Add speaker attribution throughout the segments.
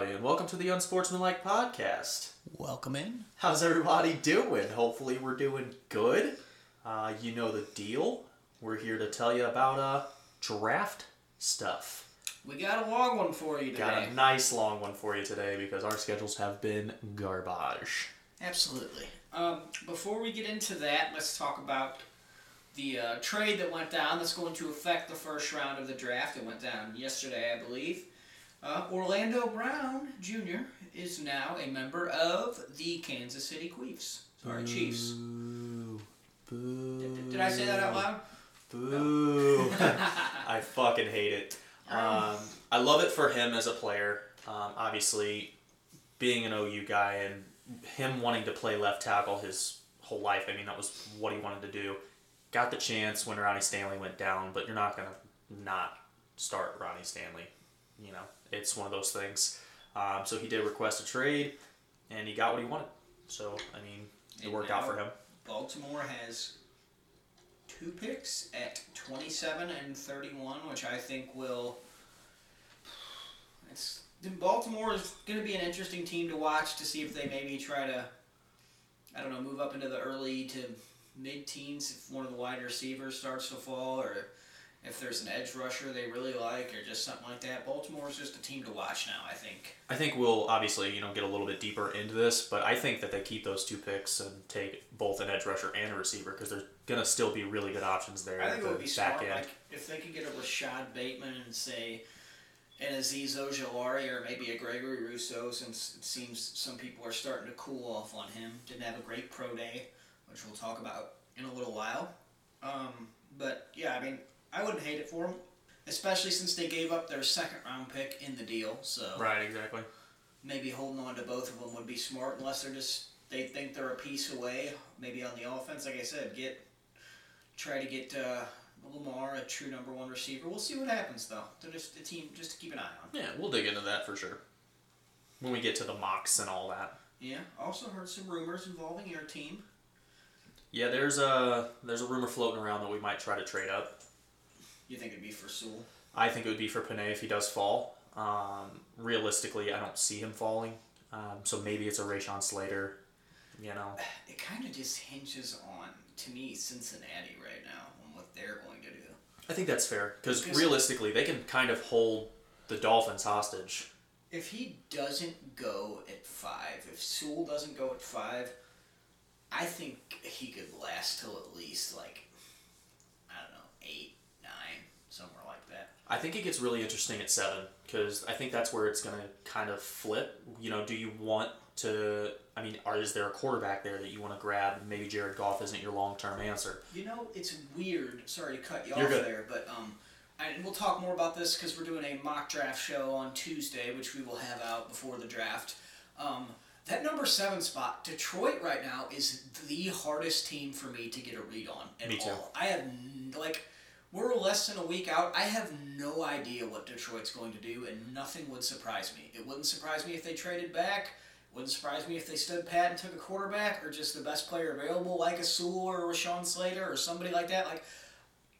Speaker 1: everybody, and welcome to the Unsportsmanlike Podcast.
Speaker 2: Welcome in.
Speaker 1: How's everybody doing? Hopefully, we're doing good. Uh, you know the deal. We're here to tell you about uh, draft stuff.
Speaker 2: We got a long one for you today.
Speaker 1: Got a nice long one for you today because our schedules have been garbage.
Speaker 2: Absolutely. Um, before we get into that, let's talk about the uh, trade that went down that's going to affect the first round of the draft. It went down yesterday, I believe. Uh, Orlando Brown Jr. is now a member of the Kansas City Chiefs. Sorry, Chiefs.
Speaker 1: Boo. Boo.
Speaker 2: Did, did I say that out loud?
Speaker 1: Boo. I fucking hate it. Um, I love it for him as a player. Um, obviously, being an OU guy and him wanting to play left tackle his whole life. I mean, that was what he wanted to do. Got the chance when Ronnie Stanley went down, but you're not gonna not start Ronnie Stanley. You know, it's one of those things. Um, so he did request a trade, and he got what he wanted. So I mean, it
Speaker 2: And
Speaker 1: worked out for him.
Speaker 2: Baltimore has two picks at 27 and 31, which I think will. It's Baltimore is going to be an interesting team to watch to see if they maybe try to, I don't know, move up into the early to mid teens if one of the wide receivers starts to fall, or if there's an edge rusher they really like, or just something like that. Baltimore's just a team to watch now. I think.
Speaker 1: I think we'll obviously you know get a little bit deeper into this, but I think that they keep those two picks and take both an edge rusher and a receiver because there's gonna still be really good options there
Speaker 2: I
Speaker 1: at
Speaker 2: think it would be
Speaker 1: back
Speaker 2: smart,
Speaker 1: end.
Speaker 2: like if they could get a Rashod Bateman and say an Azeez Ojulari or maybe a Gregory Rousseau since it seems some people are starting to cool off on him. Didn't have a great pro day, which we'll talk about in a little while. Um, but yeah, I mean, I wouldn't hate it for them, especially since they gave up their second round pick in the deal. So
Speaker 1: Right, exactly.
Speaker 2: maybe holding on to both of them would be smart, unless they're just they think they're a piece away. Maybe on the offense, like I said, get try to get uh, Lamar a true number one receiver. We'll see what happens though. They're just a team just to keep an eye on.
Speaker 1: Yeah, we'll dig into that for sure when we get to the mocks and all that.
Speaker 2: Yeah. Also heard some rumors involving your team.
Speaker 1: Yeah, there's a there's a rumor floating around that we might try to trade up.
Speaker 2: You think it'd be for Sewell?
Speaker 1: I think it would be for Penei if he does fall. Um, realistically, I don't see him falling. Um, so maybe it's a Rashawn Slater. You know,
Speaker 2: It kind of just hinges on to me Cincinnati right now and what they're going to do.
Speaker 1: I think that's fair because
Speaker 2: Because-
Speaker 1: realistically, they can kind of hold the Dolphins hostage.
Speaker 2: If he doesn't go at five, if Sewell doesn't go at five, I think he could last till at least like I don't know eight, nine, somewhere like that.
Speaker 1: I think it gets really interesting at seven because I think that's where it's going to kind of flip. You know, do you want to? I mean, are, is there a quarterback there that you want to grab? Maybe Jared Goff isn't your long term answer.
Speaker 2: You know, it's weird. Sorry to cut you
Speaker 1: You're
Speaker 2: off
Speaker 1: good.
Speaker 2: there, but um, and we'll talk more about this because we're doing a mock draft show on Tuesday, which we will have out before the draft. Um, that number seven spot, Detroit right now is the hardest team for me to get a read on at
Speaker 1: Me too.
Speaker 2: all. I have like we're less than a week out. I have no idea what Detroit's going to do, and nothing would surprise me. It wouldn't surprise me if they traded back. Wouldn't surprise me if they stood pat and took a quarterback, or just the best player available, like a Sewell or a Rashawn Slater or somebody like that. Like,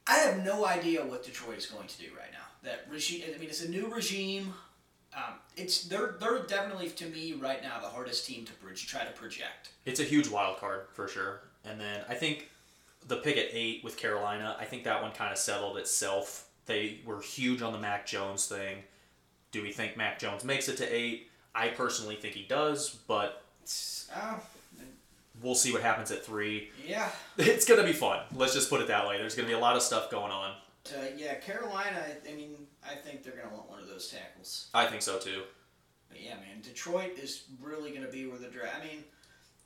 Speaker 2: I have no idea what Detroit is going to do right now. That regime. I mean, it's a new regime. Um, it's they're they're definitely to me right now the hardest team to bridge, try to project.
Speaker 1: It's a huge wild card for sure. And then I think the pick at eight with Carolina, I think that one kind of settled itself. They were huge on the Mac Jones thing. Do we think Mac Jones makes it to eight? I personally think he does, but
Speaker 2: uh,
Speaker 1: we'll see what happens at three.
Speaker 2: yeah,
Speaker 1: It's gonna be fun. Let's just put it that way. There's gonna be a lot of stuff going on.
Speaker 2: uh, yeah. Carolina. I mean, I think they're gonna want one of those tackles.
Speaker 1: I think so too.
Speaker 2: But yeah, man, Detroit is really going to be where the draft. I mean,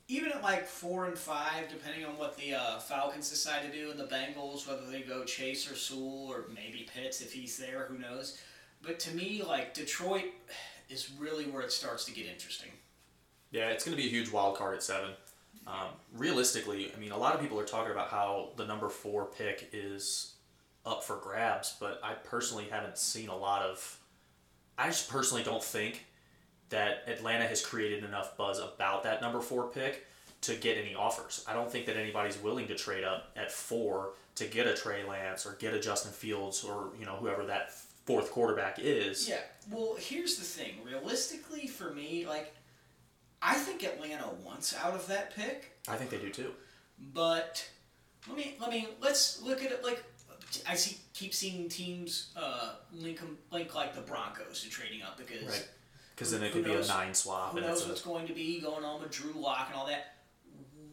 Speaker 2: even at like four and five, depending on what the uh, Falcons decide to do, and the Bengals, whether they go Chase or Sewell or maybe Pitts if he's there, who knows. But to me, like Detroit is really where it starts to get interesting.
Speaker 1: Yeah, it's going to be a huge wild card at seven. Um, realistically, I mean, a lot of people are talking about how the number four pick is up for grabs, but I personally haven't seen a lot of. I just personally don't think that Atlanta has created enough buzz about that number four pick to get any offers. I don't think that anybody's willing to trade up at four to get a Trey Lance or get a Justin Fields or you know whoever that fourth quarterback is.
Speaker 2: Yeah. Well, here's the thing. Realistically, for me, like, I think Atlanta wants out of that pick,
Speaker 1: I think they do too.
Speaker 2: but let me let me let's look at it like I see keep seeing teams uh, link link like the Broncos to trading up because
Speaker 1: Right. Because then it could
Speaker 2: knows-
Speaker 1: be a nine swap.
Speaker 2: who
Speaker 1: and
Speaker 2: knows
Speaker 1: it's a-
Speaker 2: what's going to be going on with Drew Lock and all that.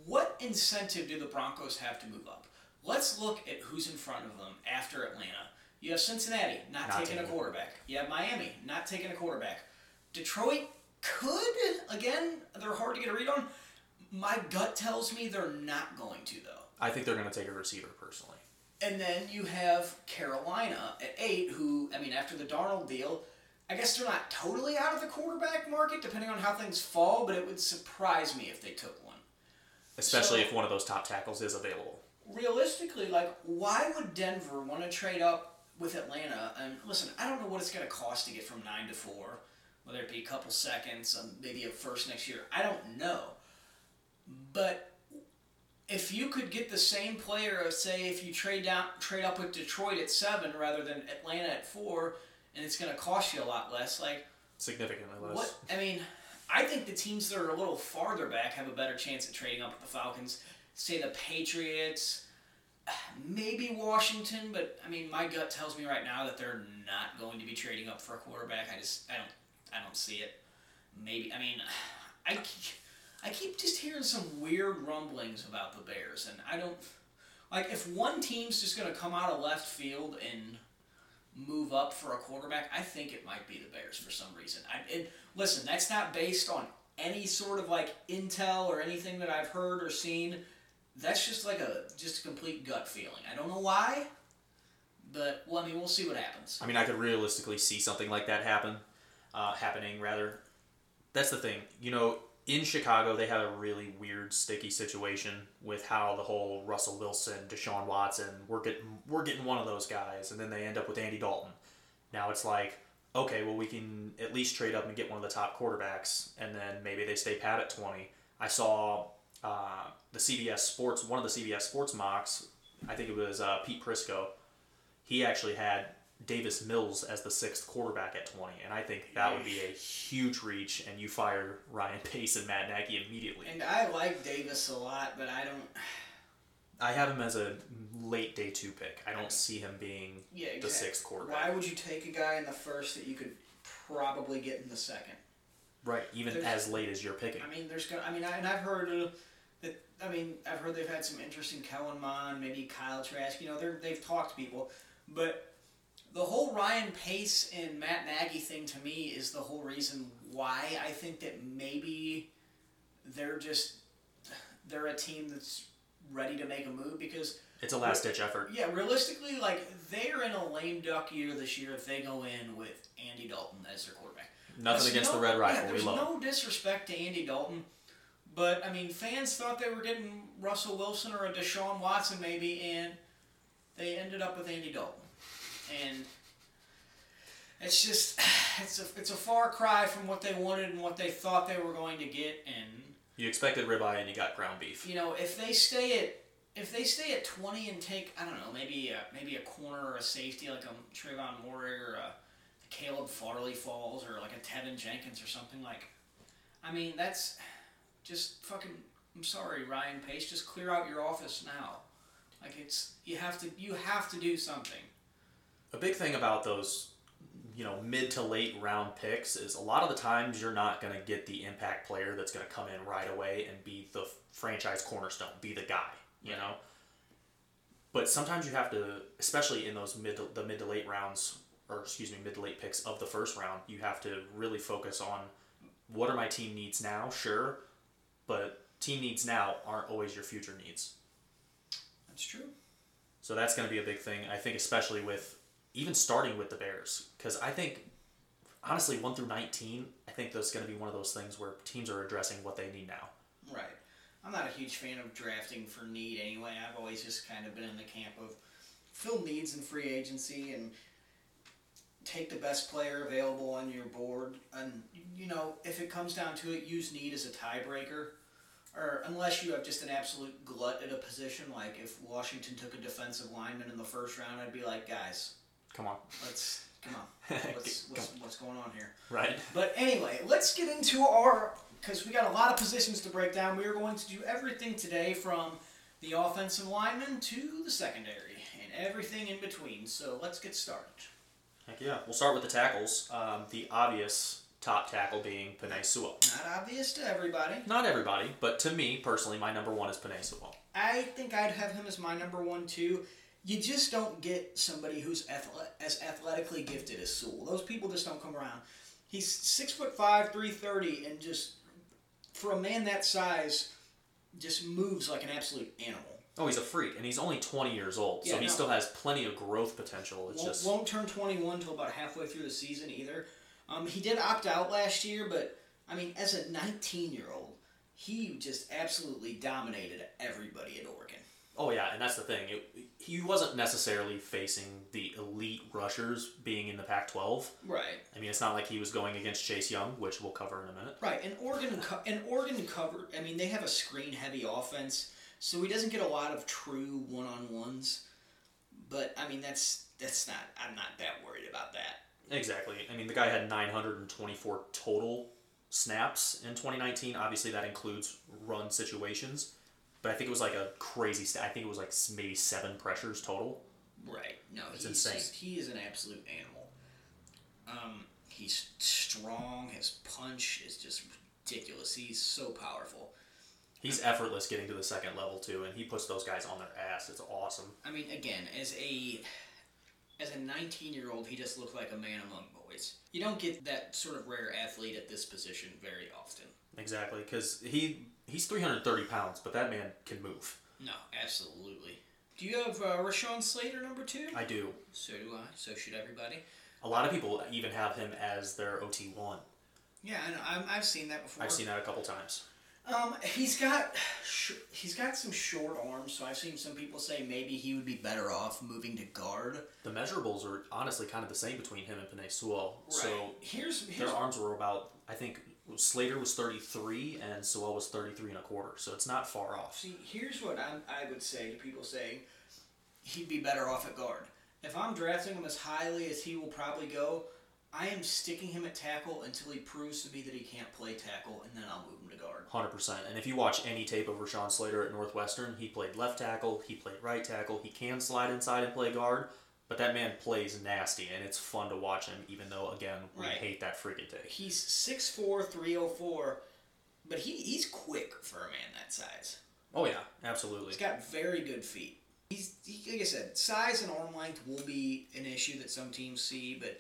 Speaker 2: What incentive do the Broncos have to move up? Let's look at who's in front of them after Atlanta. You have Cincinnati not,
Speaker 1: Not
Speaker 2: taking a quarterback. You have Miami not taking a quarterback. Detroit could again. They're hard to get a read on. My gut tells me they're not going to though.
Speaker 1: I think they're going to take a receiver personally.
Speaker 2: And then you have Carolina at eight, who, I mean, after the Darnold deal, I guess they're not totally out of the quarterback market, depending on how things fall, but it would surprise me if they took one.
Speaker 1: Especially
Speaker 2: So-
Speaker 1: if one of those top tackles is available.
Speaker 2: Realistically, like, why would Denver want to trade up with Atlanta? And listen, I don't know what it's going to cost to get from nine to four, whether it be a couple seconds, um, maybe a first next year. I don't know. But if you could get the same player, say if you trade down, trade up with Detroit at seven rather than Atlanta at four, and it's going to cost you a lot less, like
Speaker 1: Significantly less.
Speaker 2: what? I mean, I think the teams that are a little farther back have a better chance at trading up with the Falcons. Say the Patriots, maybe Washington, but I mean, my gut tells me right now that they're not going to be trading up for a quarterback. I just, I don't, I don't see it. Maybe, I mean, I, keep- I keep just hearing some weird rumblings about the Bears, and I don't like if one team's just going to come out of left field and move up for a quarterback, I think it might be the Bears for some reason. I, and listen, that's not based on any sort of like intel or anything that I've heard or seen. That's just like a just a complete gut feeling. I don't know why, but well, I mean, we'll see what happens.
Speaker 1: I mean, I could realistically see something like that happen, uh, happening rather. That's the thing, you know. In Chicago, they had a really weird, sticky situation with how the whole Russell Wilson, Deshaun Watson, we're getting we're getting one of those guys, and then they end up with Andy Dalton. Now it's like, okay, well we can at least trade up and get one of the top quarterbacks, and then maybe they stay pat at twenty. I saw uh, the CBS Sports, one of the CBS Sports mocks. I think it was uh, Pete Prisco he actually had Davis Mills as the sixth quarterback at 20, and I think that would be a huge reach, and you fire Ryan Pace and Matt Nagy immediately.
Speaker 2: And I like Davis a lot, but I don't.
Speaker 1: I have him as a late day two pick. I don't see him being
Speaker 2: Yeah,
Speaker 1: the
Speaker 2: sixth
Speaker 1: sixth
Speaker 2: Why would you take a guy in the first that you could probably get in the second?
Speaker 1: Right, even
Speaker 2: There's-
Speaker 1: as late as you're picking.
Speaker 2: I mean, there's gonna. I mean, I, and I've heard uh, that. I mean, I've heard they've had some interest in Kellen Mond, maybe Kyle Trask. You know, they're they've talked to people, but the whole Ryan Pace and Matt Nagy thing to me is the whole reason why I think that maybe they're just they're a team that's ready to make a move because
Speaker 1: It's a last ditch effort.
Speaker 2: yeah, realistically, like they're in a lame duck year this year if they go in with Andy Dalton as their quarterback.
Speaker 1: Nothing
Speaker 2: There's
Speaker 1: against
Speaker 2: no-
Speaker 1: the Red Rifle.
Speaker 2: Yeah, there's no disrespect to Andy Dalton, but I mean, fans thought they were getting Russell Wilson or a Deshaun Watson maybe, and they ended up with Andy Dalton, and it's just it's a it's a far cry from what they wanted and what they thought they were going to get, and
Speaker 1: You expected ribeye and you got ground beef.
Speaker 2: you know if they stay at if they stay at twenty and take I don't know maybe a, maybe a corner or a safety like a Trayvon Moore or a Caleb Farley falls or like a Teven Jenkins or something like. I mean that's just fucking. I'm sorry, Ryan Pace. Just clear out your office now. Like it's you have to you have to do something.
Speaker 1: A big thing about those, you know, mid to late round picks is a lot of the times you're not going to get the impact player that's going to come in right away and be the franchise cornerstone, be the guy, you know. But sometimes you have to, especially in those mid to, the mid to late rounds, or excuse me, mid to late picks of the first round, you have to really focus on what are my team needs now, sure, but team needs now aren't always your future needs.
Speaker 2: That's true.
Speaker 1: So that's going to be a big thing. I think, especially with even starting with the Bears, because I think honestly, one through nineteen, I think that's going to be one of those things where teams are addressing what they need now.
Speaker 2: Right. I'm not a huge fan of drafting for need anyway. I've always just kind of been in the camp of fill needs in free agency and take the best player available on your board. And, you know, if it comes down to it, use need as a tiebreaker. Or unless you have just an absolute glut at a position, like if Washington took a defensive lineman in the first round, I'd be like, guys,
Speaker 1: Come on,
Speaker 2: let's Come on. What's, what's, what's going on here?
Speaker 1: Right.
Speaker 2: But anyway, let's get into our because we got a lot of positions to break down. We are going to do everything today from the offensive lineman to the secondary and everything in between. So let's get started.
Speaker 1: Heck yeah. We'll start with the tackles. Um, the obvious top tackle being Penei Sewell.
Speaker 2: Not obvious to everybody.
Speaker 1: Not everybody, but to me personally, my number one is Penei Sewell.
Speaker 2: I think I'd have him as my number one too. You just don't get somebody who's athle- as athletically gifted as Sewell. Those people just don't come around. He's six foot five, three thirty, and just for a man that size, just moves like an absolute animal.
Speaker 1: Oh, he's a freak, and he's only 20 years old, so he
Speaker 2: no.
Speaker 1: still has plenty of growth potential. It's
Speaker 2: won't,
Speaker 1: just
Speaker 2: won't turn 21 until about halfway through the season either. Um, he did opt out last year, but I mean, as a 19 year old, he just absolutely dominated everybody at Oregon.
Speaker 1: Oh yeah, and that's the thing. It, he wasn't necessarily facing the elite rushers being in the Pac-12.
Speaker 2: Right.
Speaker 1: I mean, it's not like he was going against Chase Young, which we'll cover in a minute.
Speaker 2: Right, and Oregon, co- and Oregon covered. I mean, they have a screen-heavy offense, so he doesn't get a lot of true one-on-ones. But I mean, that's that's not. I'm not that worried about that.
Speaker 1: Exactly. I mean, the guy had 924 total snaps in 2019. Obviously, that includes run situations, but I think it was like a crazy. I think it was like maybe seven pressures total.
Speaker 2: Right. No,
Speaker 1: It's
Speaker 2: he's
Speaker 1: insane.
Speaker 2: just- he is an absolute animal. Um, he's strong. His punch is just ridiculous. He's so powerful.
Speaker 1: He's effortless getting to the second level too, and he puts those guys on their ass. It's awesome.
Speaker 2: I mean, again, as a as a 19 year old, he just looked like a man among boys. You don't get that sort of rare athlete at this position very often.
Speaker 1: Exactly, because he he's 330 pounds, but that man can move.
Speaker 2: No, absolutely. Do you have uh, Rashawn Slater number two?
Speaker 1: I do.
Speaker 2: So do I. So should everybody.
Speaker 1: A lot of people even have him as their OT one.
Speaker 2: Yeah, I know. I'm, I've seen that before.
Speaker 1: I've seen that a couple times.
Speaker 2: Um, he's got sh- he's got some short arms, so I've seen some people say maybe he would be better off moving to guard.
Speaker 1: The measurables are honestly kind of the same between him and Penei Sewell. So
Speaker 2: here's here's
Speaker 1: their arms were about I think Slater was 33 and Sewell was 33 and a quarter, so it's not far off.
Speaker 2: see here's what I'm, I would say to people saying he'd be better off at guard. If I'm drafting him as highly as he will probably go, I am sticking him at tackle until he proves to me that he can't play tackle, and then I'll move him to guard.
Speaker 1: 100%. And if you watch any tape of Rashawn Slater at Northwestern, he played left tackle, he played right tackle, he can slide inside and play guard, but that man plays nasty and it's fun to watch him even though again, we
Speaker 2: Right.
Speaker 1: hate that freaking take.
Speaker 2: He's 6'4", 304, but he, he's quick for a man that size.
Speaker 1: Oh yeah, absolutely.
Speaker 2: He's got very good feet. He's he, like I said, size and arm length will be an issue that some teams see, but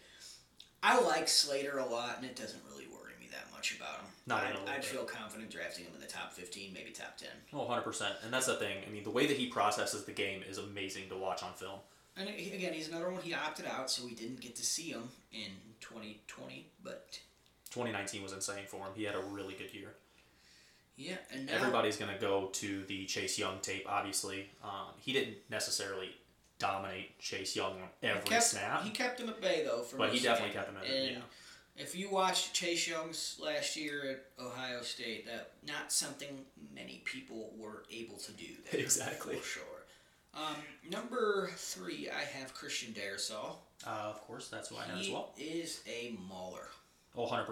Speaker 2: I like Slater a lot, and it doesn't really worry me that much about him.
Speaker 1: Not
Speaker 2: I'd, I'd feel confident drafting him in the top fifteen, maybe top ten.
Speaker 1: Oh, 100%. And that's the thing. I mean, the way that he processes the game is amazing to watch on film.
Speaker 2: And again, he's another one. He opted out, so we didn't get to see him in 2020. But
Speaker 1: 2019 was insane for him. He had a really good year.
Speaker 2: yeah, and now
Speaker 1: Everybody's going to go to the Chase Young tape, obviously. Um, he didn't necessarily dominate Chase Young on
Speaker 2: he
Speaker 1: every
Speaker 2: kept,
Speaker 1: snap,
Speaker 2: He kept him at bay though. For
Speaker 1: but he
Speaker 2: most of the
Speaker 1: definitely
Speaker 2: game.
Speaker 1: kept him at
Speaker 2: bay.
Speaker 1: Yeah.
Speaker 2: If you watched Chase Young's last year at Ohio State, that not something many people were able to do. There,
Speaker 1: Exactly.
Speaker 2: For sure. Um, number three, I have Christian Darrisaw.
Speaker 1: Uh, of course, that's who I have as
Speaker 2: He
Speaker 1: well.
Speaker 2: is a mauler.
Speaker 1: Oh, 100%.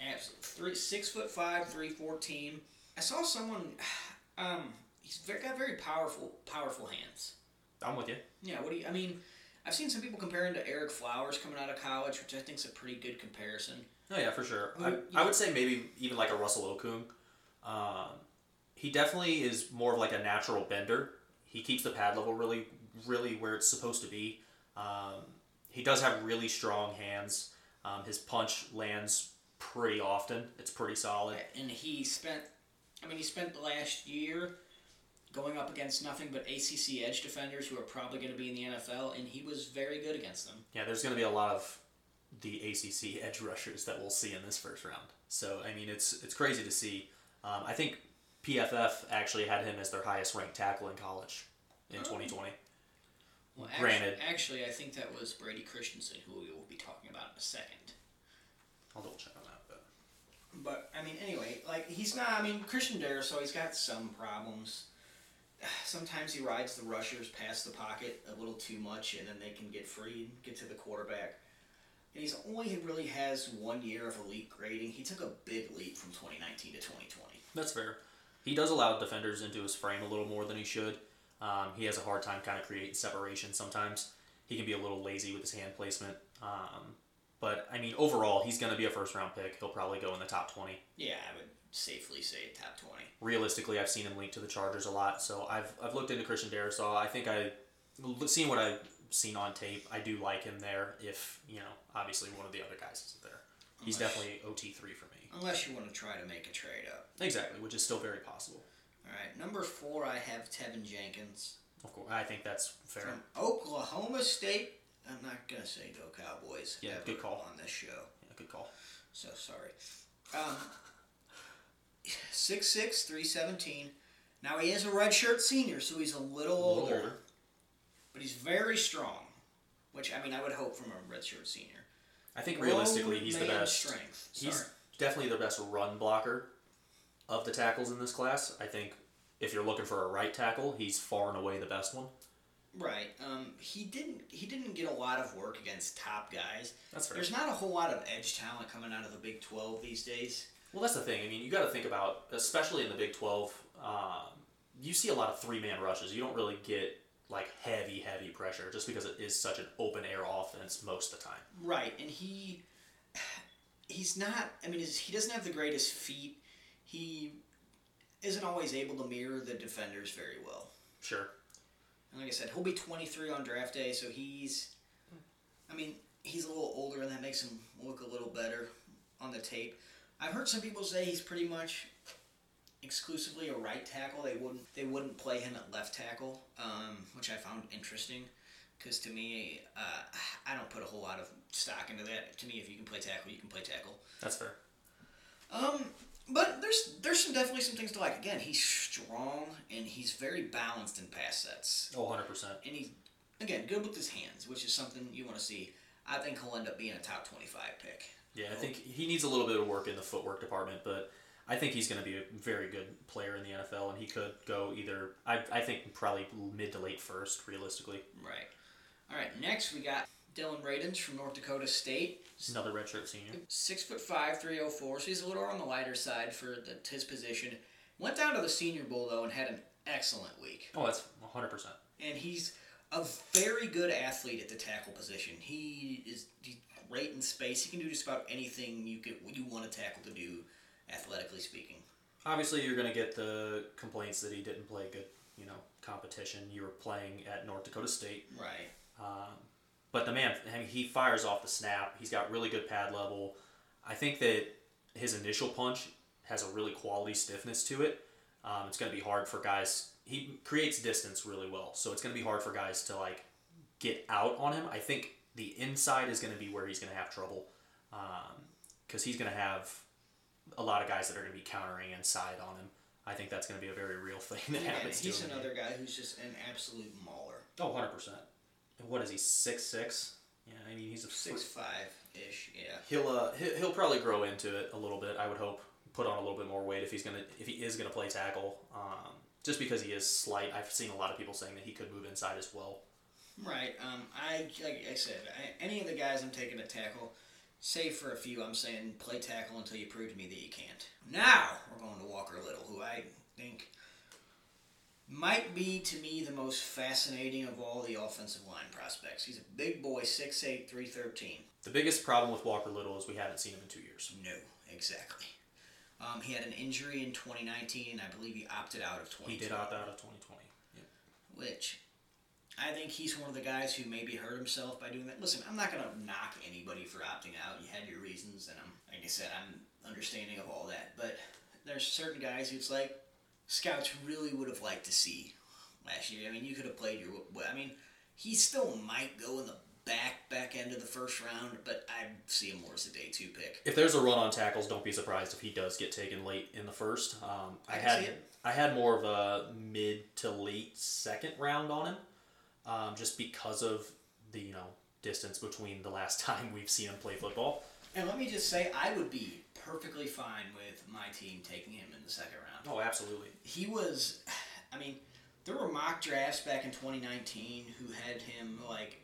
Speaker 2: Absolutely. Three, six foot five, three fourteen. I saw someone. Um, he's very, got very powerful, powerful hands.
Speaker 1: I'm with you.
Speaker 2: Yeah. What do you? I mean, I've seen some people comparing to Ereck Flowers coming out of college, which I think is a pretty good comparison.
Speaker 1: Oh, yeah, for sure. I, I
Speaker 2: know-
Speaker 1: would say maybe even like a Russell Okung. Um, he definitely is more of like a natural bender. He keeps the pad level really, really where it's supposed to be. Um, he does have really strong hands. Um, his punch lands pretty often. It's pretty solid.
Speaker 2: And he spent, I mean, he spent the last year going up against nothing but ACC edge defenders who are probably going to be in the NFL, and he was very good against them.
Speaker 1: Yeah, there's going to be a lot of the ACC edge rushers that we'll see in this first round. So I mean, it's it's crazy to see. Um, I think PFF actually had him as their highest ranked tackle in college in
Speaker 2: Oh.
Speaker 1: 2020.
Speaker 2: Well,
Speaker 1: Granted.
Speaker 2: Actually, actually, I think that was Brady Christensen, who we will be talking about in a second.
Speaker 1: I'll double check on that. But
Speaker 2: But I mean, anyway, like he's not. I mean, Christian Darrisaw, he's got some problems. Sometimes he rides the rushers past the pocket a little too much, and then they can get free and get to the quarterback. and he's only really has one year of elite grading. He took a big leap from 2019 to 2020.
Speaker 1: That's fair. He does allow defenders into his frame a little more than he should. Um, he has a hard time kind of creating separation sometimes. He can be a little lazy with his hand placement. Um, but I mean, overall, he's going to be a first round pick. He'll probably go in the top 20.
Speaker 2: Yeah, I would safely say top 20.
Speaker 1: Realistically, I've seen him linked to the Chargers a lot, so I've, I've looked into Christian Darrisaw. I think I, seeing what I've seen on tape, I do like him there. If you know, obviously one of the other guys isn't there, he's definitely OT three for me.
Speaker 2: Unless you want to try to make a trade up.
Speaker 1: Exactly, which is still very possible.
Speaker 2: All right, number four, I have Teven Jenkins
Speaker 1: Of course, I think that's fair.
Speaker 2: from Oklahoma State. I'm not gonna say go Cowboys.
Speaker 1: Yeah, good call.
Speaker 2: on this show.
Speaker 1: Yeah, good call.
Speaker 2: So sorry. Um, 6'6", 317. Now he is a redshirt senior, so he's a little,
Speaker 1: A little
Speaker 2: older,
Speaker 1: older.
Speaker 2: but he's very strong. Which I mean, I would hope from a redshirt senior.
Speaker 1: I think realistically, he's the best.
Speaker 2: Strength.
Speaker 1: He's
Speaker 2: Sorry.
Speaker 1: Definitely the best run blocker of the tackles in this class. I think if you're looking for a right tackle, he's far and away the best one.
Speaker 2: Right. Um, he didn't. He didn't get a lot of work against top guys.
Speaker 1: That's fair.
Speaker 2: There's not a whole lot of edge talent coming out of the Big Twelve these days.
Speaker 1: Well, that's the thing. I mean, you got to think about, especially in the Big Twelve. Um, you see a lot of three man rushes. You don't really get like heavy, heavy pressure just because it is such an open air offense most of the time.
Speaker 2: Right, and he he's not. I mean, he doesn't have the greatest feet. He isn't always able to mirror the defenders very well.
Speaker 1: Sure.
Speaker 2: And like I said, he'll be 23 on draft day, so he's. I mean, he's a little older, and that makes him look a little better on the tape. I've heard some people say he's pretty much exclusively a right tackle. They wouldn't they wouldn't play him at left tackle, um, which I found interesting. Because to me, uh, I don't put a whole lot of stock into that. To me, if you can play tackle, you can play tackle.
Speaker 1: That's fair.
Speaker 2: Um, but there's there's some definitely some things to like. Again, he's strong and he's very balanced in pass sets
Speaker 1: Oh, 100%.
Speaker 2: and he's again good with his hands, which is something you want to see. I think he'll end up being a top twenty-five pick.
Speaker 1: Yeah, I think he needs a little bit of work in the footwork department, but I think he's going to be a very good player in the NFL, and he could go either. I, I think probably mid to late first, realistically.
Speaker 2: Right. All right. Next, we got Dillon Radunz from North Dakota State.
Speaker 1: Another redshirt senior.
Speaker 2: Six foot five, three oh four. So he's a little on the lighter side for the, his position. Went down to the Senior Bowl though and had an excellent week.
Speaker 1: Oh, that's 100%.
Speaker 2: and he's a very good athlete at the tackle position. He is he's great in space. He can do just about anything you could you want a tackle to do, athletically speaking.
Speaker 1: Obviously, you're going to get the complaints that he didn't play good, you know, competition. You were playing at North Dakota State.
Speaker 2: Right.
Speaker 1: Um, but the man, I mean, he fires off the snap. He's got really good pad level. I think that his initial punch has a really quality stiffness to it. Um, it's going to be hard for guys. He creates distance really well, so it's going to be hard for guys to like get out on him. I think the inside is going to be where he's going to have trouble because he's going to have a lot of guys that are going to be countering inside on him. I think that's going to be a very real thing that
Speaker 2: Yeah,
Speaker 1: happens
Speaker 2: he's
Speaker 1: to him.
Speaker 2: another guy who's just an absolute mauler.
Speaker 1: Oh, 100%. And what is he, six six? Yeah, I mean, he's a
Speaker 2: Six five ish. Yeah.
Speaker 1: He'll uh he'll, he'll probably grow into it a little bit. I would hope put on a little bit more weight if he's gonna if he is gonna play tackle. Um, just because he is slight, I've seen a lot of people saying that he could move inside as well.
Speaker 2: Right. Um. I like I said, I, any of the guys I'm taking to tackle, save for a few, I'm saying play tackle until you prove to me that you can't. Now we're going to Walker Little, who I think might be to me the most fascinating of all the offensive line prospects. He's a big boy, 6'8", 313.
Speaker 1: The biggest problem with Walker Little is we haven't seen him in two years.
Speaker 2: No, exactly. Um, he had an injury in 2019, and I believe he opted out of 2020.
Speaker 1: He did opt out of 2020. Yep.
Speaker 2: which I think he's one of the guys who maybe hurt himself by doing that. Listen, I'm not gonna knock anybody for opting out. You had your reasons, and I'm like I said, I'm understanding of all that. But there's certain guys who it's like scouts really would have liked to see last year. I mean, you could have played your. I mean, he still might go in the back back end of the first round, but I see him more as a day two pick.
Speaker 1: If there's a run on tackles, don't be surprised if he does get taken late in the first. Um, I,
Speaker 2: I
Speaker 1: had
Speaker 2: see it.
Speaker 1: I had more of a mid to late second round on him, um, just because of the you know distance between the last time we've seen him play football.
Speaker 2: And let me just say, I would be perfectly fine with my team taking him in the second round.
Speaker 1: Oh, absolutely.
Speaker 2: he was I mean, there were mock drafts back in 2019 who had him like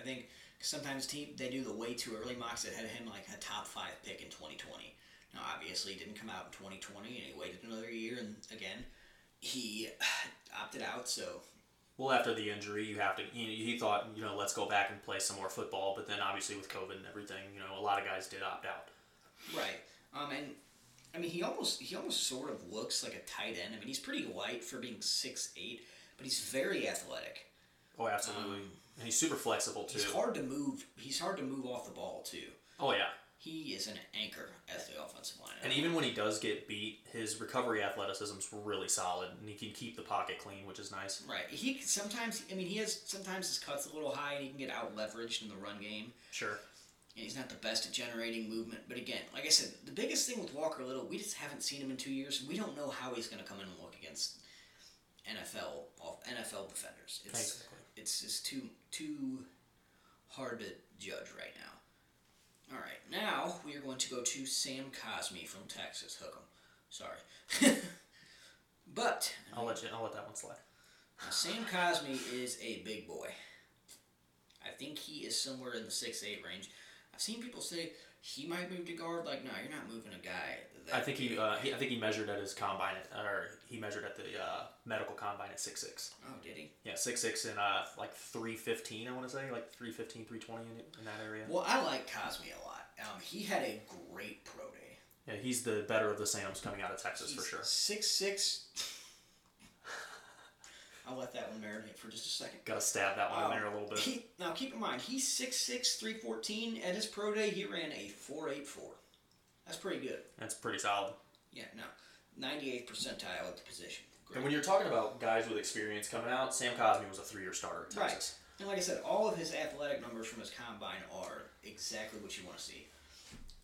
Speaker 2: I think Sometimes team they do the way too early mocks that had him like a top five pick in 2020. Now obviously he didn't come out in 2020 and he waited another year and again he opted out. So
Speaker 1: Well, after the injury, you have to. You know, he thought, you know, let's go back and play some more football. But then, obviously, with COVID and everything, you know, a lot of guys did opt out.
Speaker 2: right, um, and I mean he almost he almost sort of looks like a tight end. I mean he's pretty light for being six eight, but he's very athletic.
Speaker 1: Oh, absolutely. Um, and he's super flexible too.
Speaker 2: He's hard to move. He's hard to move off the ball too.
Speaker 1: Oh yeah.
Speaker 2: He is an anchor as the offensive line.
Speaker 1: And even when he does get beat, his recovery athleticism's really solid, and he can keep the pocket clean, which is nice.
Speaker 2: Right. He sometimes. I mean, he has sometimes his cuts a little high, and he can get out leveraged in the run game.
Speaker 1: Sure.
Speaker 2: And he's not the best at generating movement. But again, like I said, the biggest thing with Walker Little, we just haven't seen him in two years. We don't know how he's going to come in and look against NFL off NFL defenders. It's it's just too too hard to judge right now. All right, now we are going to go to Sam Cosmi from Texas. Hook him. Sorry. but
Speaker 1: I'll let you. I'll let that one slide.
Speaker 2: Sam Cosmi is a big boy. I think he is somewhere in the six eight range. I've seen people say he might move to guard. Like, no, you're not moving a guy. That
Speaker 1: I think he, uh, he. I think he measured at his combine, at, or he measured at the uh, medical combine at six six.
Speaker 2: Oh, did he?
Speaker 1: Yeah, six six and uh, like three fifteen. I want to say like 315, 320 in, in that area.
Speaker 2: Well, I like Cosmi a lot. Um, he had a great pro day.
Speaker 1: Yeah, he's the better of the Sams coming out of Texas for sure.
Speaker 2: Six six. I'll let that one marinate for just a second.
Speaker 1: Got to stab that one
Speaker 2: Um,
Speaker 1: in there a little bit.
Speaker 2: He, now keep in mind, he's 6'6", 314. At his pro day, he ran a 4.84. That's pretty good.
Speaker 1: That's pretty solid.
Speaker 2: Yeah, no. 98th percentile at the position. Great.
Speaker 1: And when you're talking about guys with experience coming out, Sam Cosmi was a three-year starter at
Speaker 2: Right. And like I said, all of his athletic numbers from his combine are exactly what you want to see.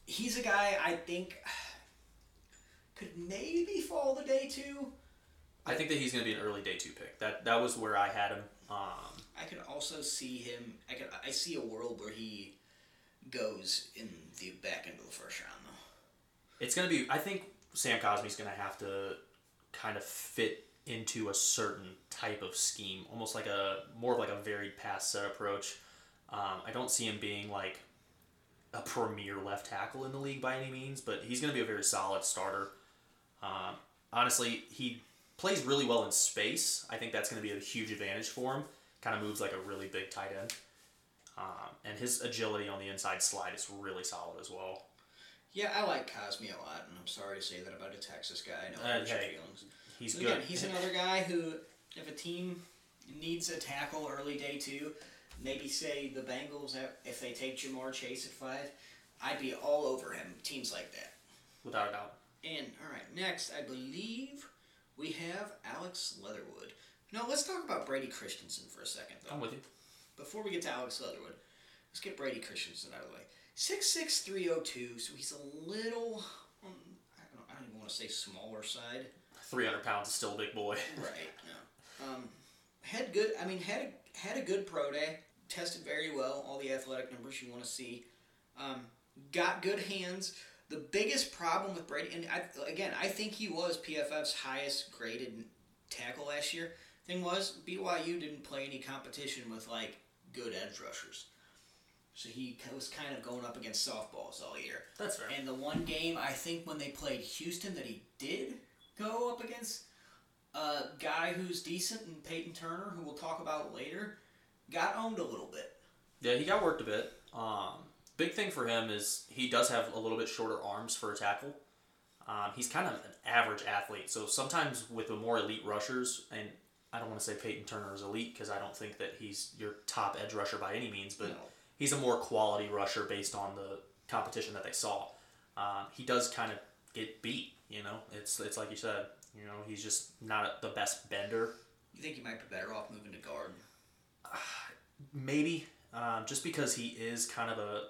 Speaker 2: He's a guy I think could maybe fall the day two.
Speaker 1: I think that he's going to be an early day two pick. That that was where I had him. Um,
Speaker 2: I could also see him. I could. I see a world where he goes in the back end of the first round, though.
Speaker 1: it's going to be. I think Sam Cosmi's going to have to kind of fit into a certain type of scheme, almost like a more of like a varied pass set approach. Um, I don't see him being like a premier left tackle in the league by any means, but he's going to be a very solid starter. Um, honestly, he plays really well in space. I think that's going to be a huge advantage for him. Kind of moves like a really big tight end. Um, and his agility on the inside slide is really solid as well.
Speaker 2: Yeah, I like Cosmi a lot, and I'm sorry to say that about a Texas guy. I know
Speaker 1: Uh, hey,
Speaker 2: feelings.
Speaker 1: He's
Speaker 2: So
Speaker 1: good.
Speaker 2: He's another guy who, if a team needs a tackle early day two, maybe say the Bengals, if they take Ja'Marr Chase at five, I'd be all over him. Teams like that.
Speaker 1: without a doubt.
Speaker 2: And all right, next I believe we have Alex Leatherwood. Now let's talk about Brady Christensen for a second, though.
Speaker 1: I'm with you.
Speaker 2: Before we get to Alex Leatherwood, let's get Brady Christensen out of the way. Six six three oh two, so he's a little, um, I don't, I don't even want to say smaller side.
Speaker 1: 300 pounds is still a big boy.
Speaker 2: Right. No. Um, had good. I mean, had a, had a good pro day. Tested very well. All the athletic numbers you want to see. Um, got good hands. The biggest problem with Brady, and I, again, I think he was PFF's highest graded tackle last year. Thing was, BYU didn't play any competition with like good edge rushers, so he was kind of going up against softballs all year.
Speaker 1: That's fair.
Speaker 2: And the one game I think when they played Houston that he did go up against a guy who's decent and Payton Turner, who we'll talk about later, got owned a little bit.
Speaker 1: Yeah, he got worked a bit. Um, big thing for him is he does have a little bit shorter arms for a tackle. Um, he's kind of an average athlete, so sometimes with the more elite rushers, and I don't want to say Payton Turner is elite because I don't think that he's your top edge rusher by any means, but
Speaker 2: No.
Speaker 1: he's a more quality rusher based on the competition that they saw. Um, he does kind of get beat, you know. It's it's like you said, you know, he's just not the best bender.
Speaker 2: You think he might be better off moving to guard?
Speaker 1: Maybe um, just because he is kind of a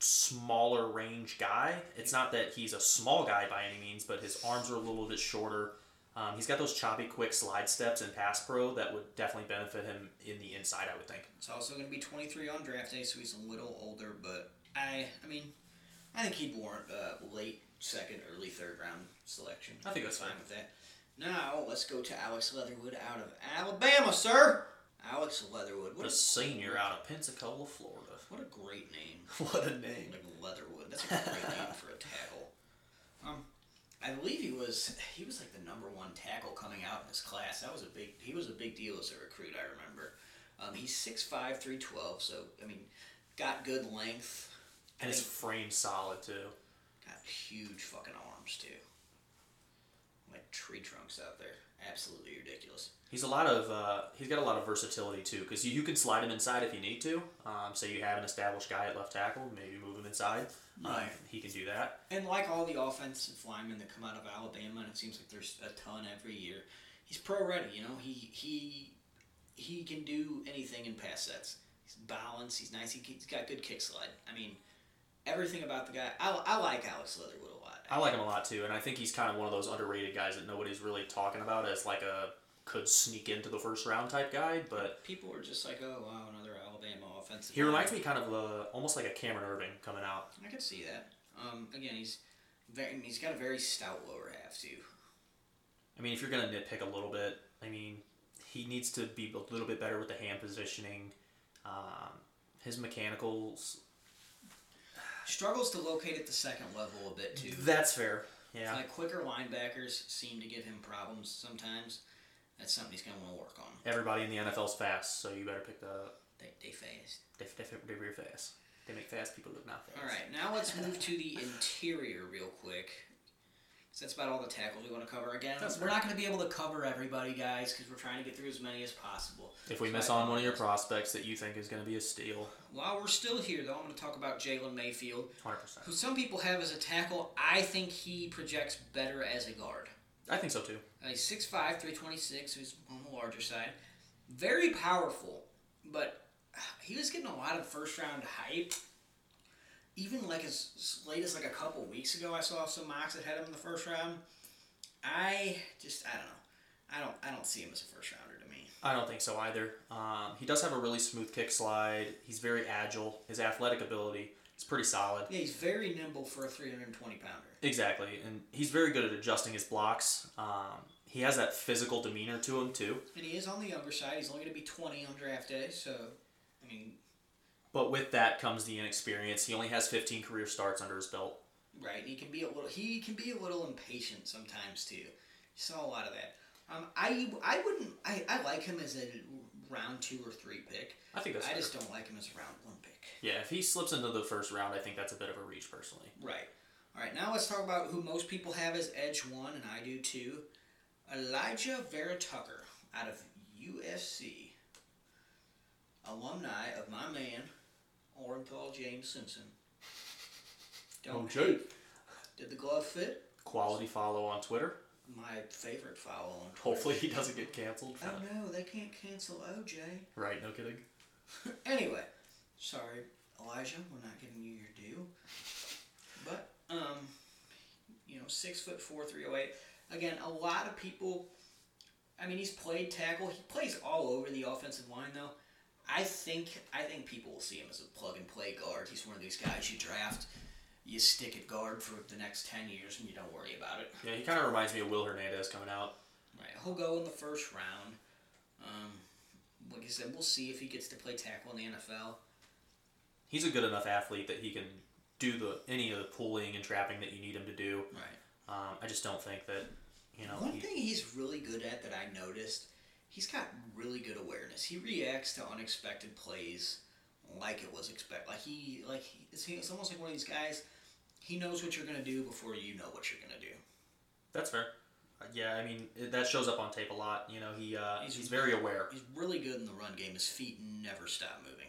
Speaker 1: smaller range guy. It's not that he's a small guy by any means, but his arms are a little bit shorter. Um, he's got those choppy, quick slide steps and pass pro that would definitely benefit him in the inside. I would think.
Speaker 2: It's also going to be 23 on draft day, so he's a little older. But I, I mean, I think he'd warrant a late second, early third round selection.
Speaker 1: I think that's
Speaker 2: fine with that. Now let's go to Alex Leatherwood out of Alabama, sir. Alex Leatherwood. What a
Speaker 1: senior out of Pensacola, Florida.
Speaker 2: What a great name.
Speaker 1: What a name.
Speaker 2: Like Leatherwood. That's a great name for a tackle. Um, I believe he was he was like the number one tackle coming out in his class. That was a big he was a big deal as a recruit. I remember. Um, he's 6'5", 312, So I mean, got good length.
Speaker 1: And his
Speaker 2: think
Speaker 1: frame's solid, too.
Speaker 2: got huge fucking arms too. Like tree trunks out there. Absolutely ridiculous.
Speaker 1: He's a lot of uh, he's got a lot of versatility too because you, you can slide him inside if you need to. Um, say you have an established guy at left tackle, maybe move him inside. Um,
Speaker 2: Right.
Speaker 1: he can do that.
Speaker 2: And like all the offensive linemen that come out of Alabama, and it seems like there's a ton every year. He's pro ready, you know. He he he can do anything in pass sets. He's balanced. He's nice. He, he's got good kick slide. I mean, everything about the guy. I, I like Alex Leatherwood a lot.
Speaker 1: I like him a lot too, and I think he's kind of one of those underrated guys that nobody's really talking about as like a could sneak into the first round type guy. But
Speaker 2: People are just like, oh wow, another Alabama offensive.
Speaker 1: he reminds
Speaker 2: lineman."
Speaker 1: me kind of uh, almost like a Cameron Erving coming out.
Speaker 2: I can see that. Um, again, he's very. He's got a very stout lower half too.
Speaker 1: I mean, if you're gonna nitpick a little bit, I mean, he needs to be a little bit better with the hand positioning. Um, his mechanicals.
Speaker 2: Struggles to locate at the second level a bit too.
Speaker 1: That's fair. Yeah.
Speaker 2: Like quicker linebackers seem to give him problems sometimes. That's something he's gonna want to work on.
Speaker 1: Everybody in the NFL's fast, so you better pick that up.
Speaker 2: They, they fast.
Speaker 1: They, they, they're very fast. They make fast people look not fast.
Speaker 2: All right, now let's move to the interior real quick. 'Cause that's about all the tackles we want to cover. Again,
Speaker 1: That's
Speaker 2: we're not going to be able to cover everybody, guys, because we're trying to get through as many as possible.
Speaker 1: If we
Speaker 2: So
Speaker 1: miss on one of your prospects that you think is going to be a steal,
Speaker 2: While we're still here, though, I'm going to talk about Jalen Mayfield,
Speaker 1: 100%.
Speaker 2: who some people have as a tackle. I think he projects better as a guard.
Speaker 1: I think so too.
Speaker 2: Uh, he's 6'5", 326, who's on the larger side. Very powerful, but uh, he was getting a lot of first round hype. Even like as as late as like a couple weeks ago, I saw some mocks that had him in the first round. I just I don't know. I don't I don't see him as a first rounder to me.
Speaker 1: I don't think so either. Um, he does have a really smooth kick slide. He's very agile. His athletic ability is pretty solid.
Speaker 2: Yeah, he's very nimble for a 320 pounder.
Speaker 1: Exactly, and he's very good at adjusting his blocks. Um, he has that physical demeanor to him too.
Speaker 2: And he is on the younger side. He's only going to be 20 on draft day, so I mean,
Speaker 1: But with that comes the inexperience. He only has 15 career starts under his belt.
Speaker 2: Right, he can be a little. He can be a little impatient sometimes too. You saw a lot of that. Um, I I wouldn't. I, I like him as a round two or three pick.
Speaker 1: I think that's
Speaker 2: I
Speaker 1: fair.
Speaker 2: just don't like him as a round one pick.
Speaker 1: Yeah, if he slips into the first round, I think that's a bit of a reach personally.
Speaker 2: Right. All right. Now let's talk about who most people have as edge one, and I do too. Elijah Vera Tucker out of USC, alumni of my man, Orenthal James Simpson. Don't hate. Did the glove fit?
Speaker 1: Quality follow on Twitter.
Speaker 2: my favorite follow on Twitter.
Speaker 1: Hopefully he doesn't get canceled.
Speaker 2: Oh no, they can't cancel OJ.
Speaker 1: Right, no kidding.
Speaker 2: anyway, sorry, Alijah, we're not giving you your due. But um, you know, six foot four, three oh eight. Again, a lot of people. I mean, he's played tackle. He plays all over the offensive line, though. I think I think people will see him as a plug and play guard. He's one of these guys you draft, you stick at guard for the next ten years, and you don't worry about it.
Speaker 1: Yeah, he kind of reminds me of Will Hernandez coming out.
Speaker 2: Right, he'll go in the first round. Um, like I said, we'll see if he gets to play tackle in the NFL.
Speaker 1: He's a good enough athlete that he can do the any of the pulling and trapping that you need him to do.
Speaker 2: Right.
Speaker 1: Um, I just don't think that you know.
Speaker 2: One
Speaker 1: he-
Speaker 2: thing he's really good at that I noticed, he's got really good awareness. He reacts to unexpected plays like it was expect. Like he, like he, it's, it's almost like one of these guys. He knows what you're gonna do before you know what you're gonna do.
Speaker 1: That's fair. Uh, yeah, I mean it, that shows up on tape a lot. You know, he uh,
Speaker 2: He's-
Speaker 1: he's, very aware.
Speaker 2: He's really good in the run game. His feet never stop moving.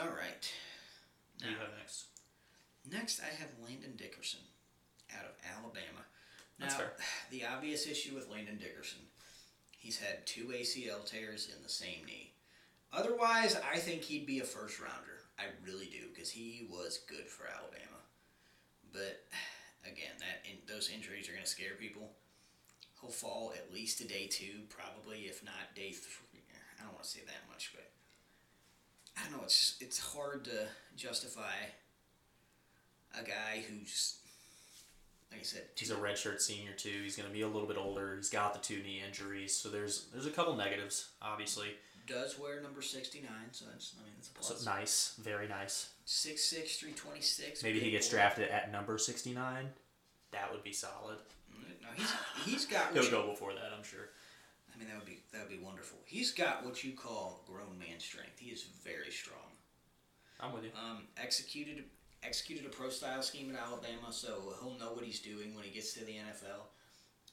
Speaker 2: All right.
Speaker 1: Who do you have next?
Speaker 2: Next, I have Landon Dickerson out of Alabama. Now, the obvious issue with Landon Dickerson, he's had two ACL tears in the same knee. Otherwise, I think he'd be a first rounder. I really do because he was good for Alabama. But again, that in, those injuries are going to scare people. He'll fall at least to day two, probably if not day three. I don't want to say that much, but I don't know. It's it's hard to justify a guy who's like I said,
Speaker 1: He's a redshirt senior too. He's going to be a little bit older. He's got the two knee injuries, so there's there's a couple negatives, obviously.
Speaker 2: does wear number 69, so that's, I mean, it's a
Speaker 1: So
Speaker 2: plus.
Speaker 1: nice, very nice.
Speaker 2: Six six three twenty six.
Speaker 1: Maybe he gets
Speaker 2: boy.
Speaker 1: drafted at number 69. That would be solid.
Speaker 2: No, he's, he's got
Speaker 1: He'll go before that, I'm sure.
Speaker 2: I mean, that would be that would be wonderful. He's got what you call grown man strength. He is very strong.
Speaker 1: I'm with you.
Speaker 2: Um, executed executed a pro style scheme at Alabama, so he'll know what he's doing when he gets to the NFL.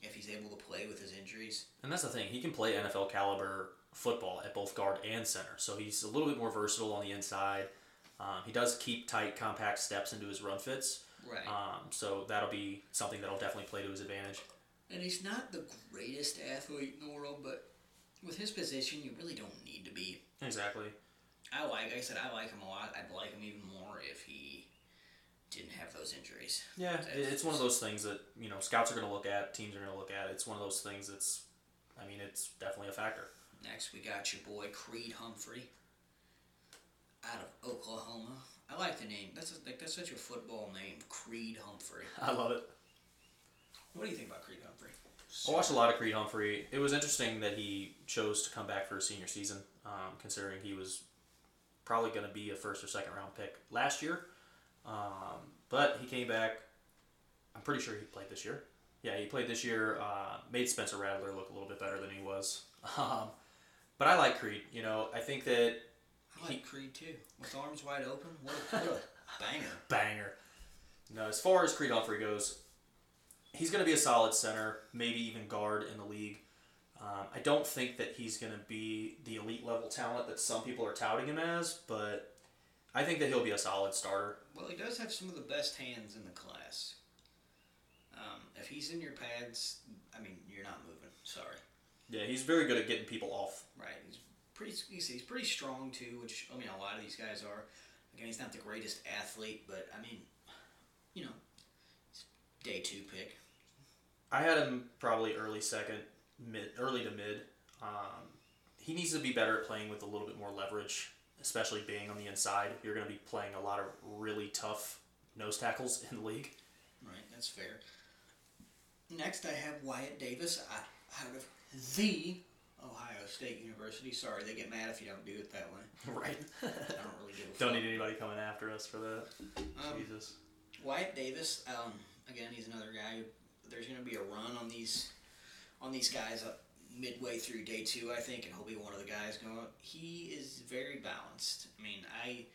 Speaker 2: If he's able to play with his injuries,
Speaker 1: And that's the thing. He can play NFL caliber football at both guard and center. So he's a little bit more versatile on the inside. Um, he does keep tight, compact steps into his run fits.
Speaker 2: right?
Speaker 1: Um, so that'll be something that'll definitely play to his advantage.
Speaker 2: and he's not the greatest athlete in the world, but with his position, you really don't need to be.
Speaker 1: Exactly.
Speaker 2: I like, like I said, I like him a lot. I'd like him even more if he didn't have those injuries.
Speaker 1: Yeah, it- it's one of those things that you know scouts are going to look at, teams are going to look at. It's one of those things that's, I mean, it's definitely a factor.
Speaker 2: Next, we got your boy Creed Humphrey out of Oklahoma. I like the name. That's a, like that's such a football name, Creed Humphrey.
Speaker 1: I love it.
Speaker 2: What do you think about Creed Humphrey?
Speaker 1: I watched a lot of Creed Humphrey. It was interesting that he chose to come back for his senior season, um, considering he was probably going to be a first or second round pick last year. Um, but he came back. I'm pretty sure he played this year. Yeah, he played this year. Uh, made Spencer Rattler look a little bit better than he was. Um, but I like Creed. You know, I think that
Speaker 2: I like Creed too. With arms wide open, what a, what a banger.
Speaker 1: banger. No, as far as Creed Humphrey goes, he's going to be a solid center, maybe even guard in the league. Um, I don't think that he's going to be the elite level talent that some people are touting him as, but I think that he'll be a solid starter.
Speaker 2: Well, he does have some of the best hands in the class. Um, if he's in your pads, I mean, you're not moving. Sorry.
Speaker 1: Yeah, he's very good at getting people off.
Speaker 2: Right. He's pretty. He's, he's pretty strong too, which I mean, a lot of these guys are. Again, he's not the greatest athlete, but I mean, you know, day two pick.
Speaker 1: I had him probably early second, mid, early to mid. Um, he needs to be better at playing with a little bit more leverage, especially being on the inside. You're going to be playing a lot of really tough nose tackles in the league.
Speaker 2: Right. That's fair. Next, I have Wyatt Davis out of the Ohio State University. Sorry, they get mad if you don't do it that way.
Speaker 1: Right.
Speaker 2: I don't really give a
Speaker 1: Don't need anybody coming after us for that.
Speaker 2: Um,
Speaker 1: Jesus.
Speaker 2: Wyatt Davis, um, again, he's another guy. There's going to be a run on these on these guys up midway through day two, I think, and he'll be one of the guys going. He is very balanced. I mean, I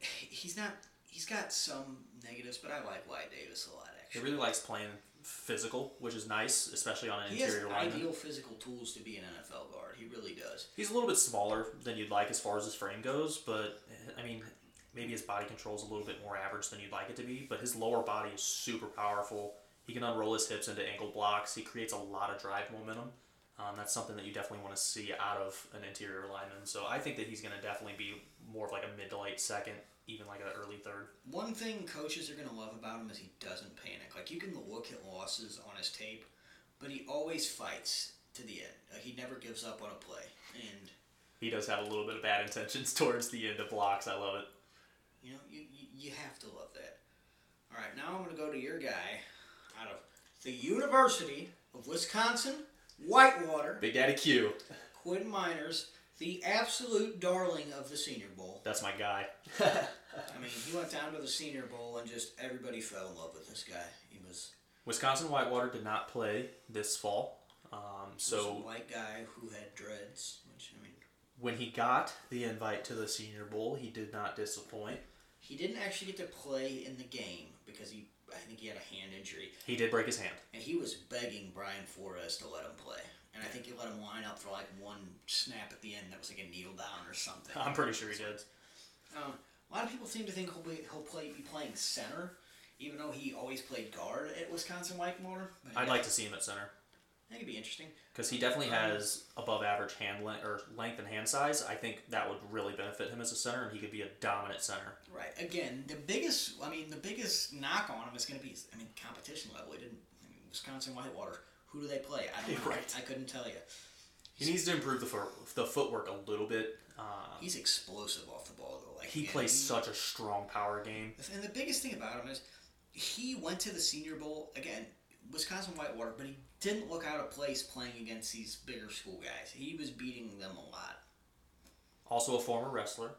Speaker 2: he's not he's got some negatives, but I like Wyatt Davis a lot. Actually, he
Speaker 1: really likes playing physical, which is nice, especially on an
Speaker 2: he
Speaker 1: interior lineman.
Speaker 2: ideal physical tools to be an NFL guard. He really does.
Speaker 1: He's a little bit smaller than you'd like as far as his frame goes, but I mean, maybe his body control is a little bit more average than you'd like it to be. But his lower body is super powerful. He can unroll his hips into ankle blocks. He creates a lot of drive momentum. Um, that's something that you definitely want to see out of an interior lineman. So I think that he's going to definitely be more of like a mid to late second, even like an early third.
Speaker 2: One thing coaches are going to love about him is he doesn't panic. Like you can look at losses on his tape, but he always fights to the end. Like he never gives up on a play. And
Speaker 1: He does have a little bit of bad intentions towards the end of blocks. I love it.
Speaker 2: you know, you, you, you have to love that. All right, now I'm going to go to your guy out of the University of Wisconsin, Whitewater,
Speaker 1: Big Daddy Q.
Speaker 2: Quinn Meinerz, the absolute darling of the Senior Bowl.
Speaker 1: That's my guy.
Speaker 2: I mean, he went down to the Senior Bowl and just everybody fell in love with this guy. He was
Speaker 1: Wisconsin Whitewater did not play this fall. Um,
Speaker 2: so
Speaker 1: so
Speaker 2: a white guy who had dreads, which I mean,
Speaker 1: when he got the invite to the Senior Bowl, he did not disappoint.
Speaker 2: he didn't actually get to play in the game because he, I think he had a hand injury,
Speaker 1: He did break his hand.
Speaker 2: and he was begging Brian Flores to let him play. And I think he let him line up for like one snap at the end that was like a kneel down or something.
Speaker 1: I'm pretty sure he did.
Speaker 2: Um, a lot of people seem to think he'll be, he'll play be playing center, even though he always played guard at Wisconsin Whitewater.
Speaker 1: I'd like to see him at center
Speaker 2: that could be interesting.
Speaker 1: because he definitely has above average hand length or length and hand size. I think that would really benefit him as a center, and he could be a dominant center.
Speaker 2: Right. Again, the biggest, I mean, the biggest knock on him is going to be, I mean, competition level. He didn't, I mean, Wisconsin Whitewater. Who do they play? I don't know.
Speaker 1: Right.
Speaker 2: I couldn't tell you.
Speaker 1: He needs to improve the foot, the footwork a little bit. Um,
Speaker 2: He's explosive off the ball, though. Like
Speaker 1: he
Speaker 2: again,
Speaker 1: plays such a strong power game.
Speaker 2: And the biggest thing about him is he went to the Senior Bowl again, Wisconsin Whitewater, but he didn't look out of place playing against these bigger school guys. He was beating them a lot.
Speaker 1: Also a former wrestler,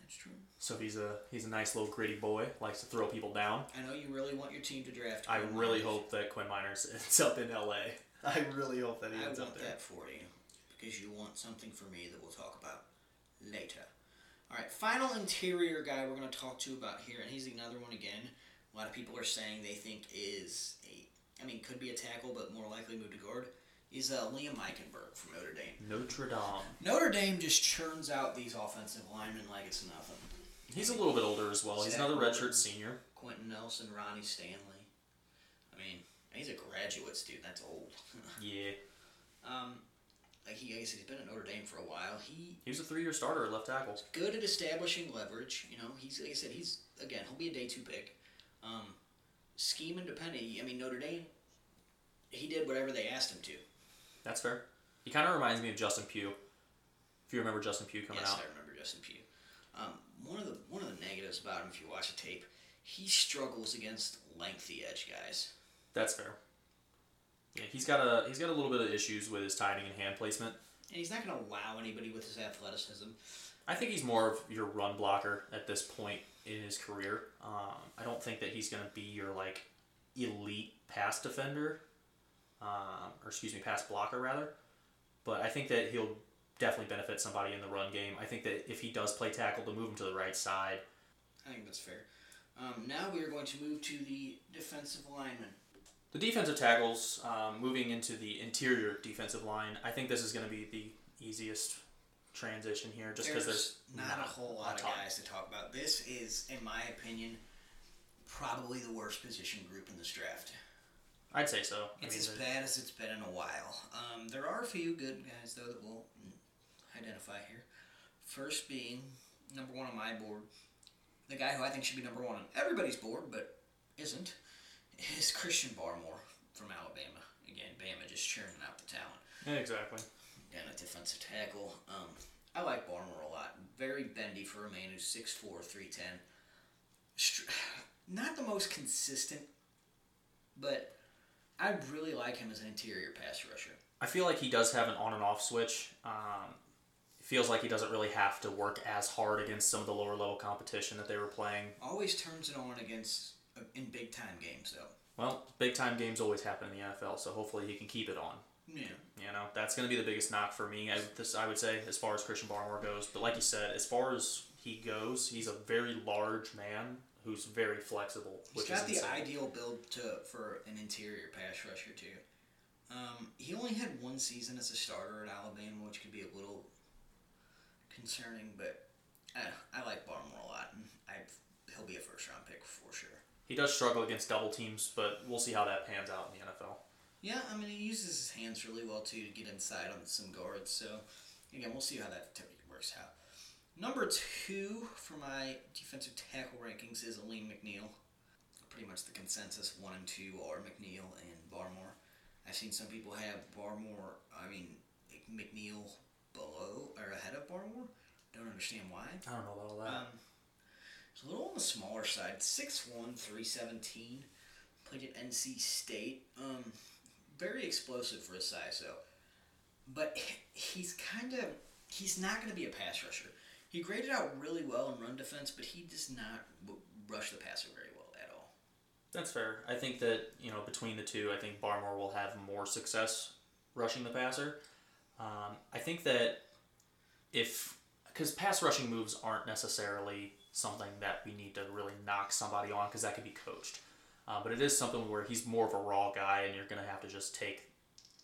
Speaker 2: That's true.
Speaker 1: so he's a he's a nice little gritty boy. Likes to throw people down.
Speaker 2: I know you really want your team to draft.
Speaker 1: I
Speaker 2: Quinn
Speaker 1: really
Speaker 2: Meinerz.
Speaker 1: hope that Quinn Meinerz ends up in L.A. I really hope that he
Speaker 2: I
Speaker 1: ends
Speaker 2: want
Speaker 1: up there.
Speaker 2: that for you because you want something for me that we'll talk about later. All right, final interior guy we're going to talk to about here, and he's another one again. A lot of people are saying they think is a, I mean, could be a tackle, but more likely move to guard. Is uh, Liam Eichenberg from Notre Dame.
Speaker 1: Notre Dame.
Speaker 2: Notre Dame just churns out these offensive linemen like it's nothing.
Speaker 1: He's a little bit older as well. He's another redshirt senior.
Speaker 2: Quenton Nelson, Ronnie Stanley. I mean, he's a graduate student. That's old.
Speaker 1: Yeah,
Speaker 2: um, like he, like I said, he's been at Notre Dame for a while. He
Speaker 1: he was a three-year starter at left tackle.
Speaker 2: good at establishing leverage. You know, he's like I said, he's again he'll be a day two pick. Um, scheme independent. I mean Notre Dame. He did whatever they asked him to.
Speaker 1: That's fair. He kind of reminds me of Justin Pugh. If you remember Justin Pugh coming
Speaker 2: yes,
Speaker 1: out.
Speaker 2: I remember Justin Pugh. Um, one of the one of the negatives about him, if you watch the tape, he struggles against lengthy edge guys.
Speaker 1: That's fair. Yeah, he's got a he's got a little bit of issues with his timing and hand placement.
Speaker 2: And he's not going to wow anybody with his athleticism.
Speaker 1: I think he's more of your run blocker at this point in his career. Um, I don't think that he's going to be your like elite pass defender, um, or excuse me, pass blocker rather. But I think that he'll definitely benefit somebody in the run game. I think that if he does play tackle, to move him to the right side.
Speaker 2: I think that's fair. Um, now we are going to move to the defensive lineman.
Speaker 1: The defensive tackles, um, moving into the interior defensive line, I think this is going to be the easiest transition here, just because there's,
Speaker 2: not, a whole lot of guys to talk about. This is, in my opinion, probably the worst position group in this draft.
Speaker 1: I'd say so. I
Speaker 2: It's
Speaker 1: mean,
Speaker 2: as bad as it's been in a while. Um, there are a few good guys though that we'll identify here. First being number one on my board, the guy who I think should be number one on everybody's board but isn't, is Christian Barmore from Alabama. Again, Bama just churning out the talent.
Speaker 1: yeah, exactly.
Speaker 2: and a defensive tackle. Um, I like Barmore a lot. Very bendy for a man who's 6'4", 310. Str- Not the most consistent, but I really like him as an interior pass rusher.
Speaker 1: I feel like he does have an on and off switch. Um, it feels like he doesn't really have to work as hard against some of the lower level competition that they were playing.
Speaker 2: Always turns it on against uh, in big time games though.
Speaker 1: Well, big time games always happen in the NFL, so hopefully he can keep it on.
Speaker 2: Yeah.
Speaker 1: You know, that's going to be the biggest knock for me. I, this, I would say, as far as Christian Barmore goes. But like you said, as far as he goes, he's a very large man who's very flexible,
Speaker 2: He's
Speaker 1: which
Speaker 2: got
Speaker 1: is
Speaker 2: the ideal build to for an interior pass rusher too. Um, he only had one season as a starter at Alabama, which could be a little concerning, but I, I like Barmore a lot, and I he'll be a first round pick for sure.
Speaker 1: He does struggle against double teams, but we'll see how that pans out in the NFL.
Speaker 2: Yeah, I mean he uses his hands really well too to get inside on some guards. So again, we'll see how that works out. Number two for my defensive tackle rankings is Alim McNeill. Pretty much the consensus one and two are McNeill and Barmore. I've seen some people have Barmore. I mean McNeill below or ahead of Barmore. Don't understand why.
Speaker 1: I don't know about all that.
Speaker 2: Um, it's a little on the smaller side. 6'1", 317. Played at NC State. Um, very explosive for his size, though. But he's kind of he's not going to be a pass rusher. He graded out really well in run defense, but he does not w- rush the passer very well at all.
Speaker 1: That's fair. I think that you know between the two, I think Barmore will have more success rushing the passer. Um, I think that if because pass rushing moves aren't necessarily something that we need to really knock somebody on because that can be coached. Uh, but it is something where he's more of a raw guy, and you're going to have to just take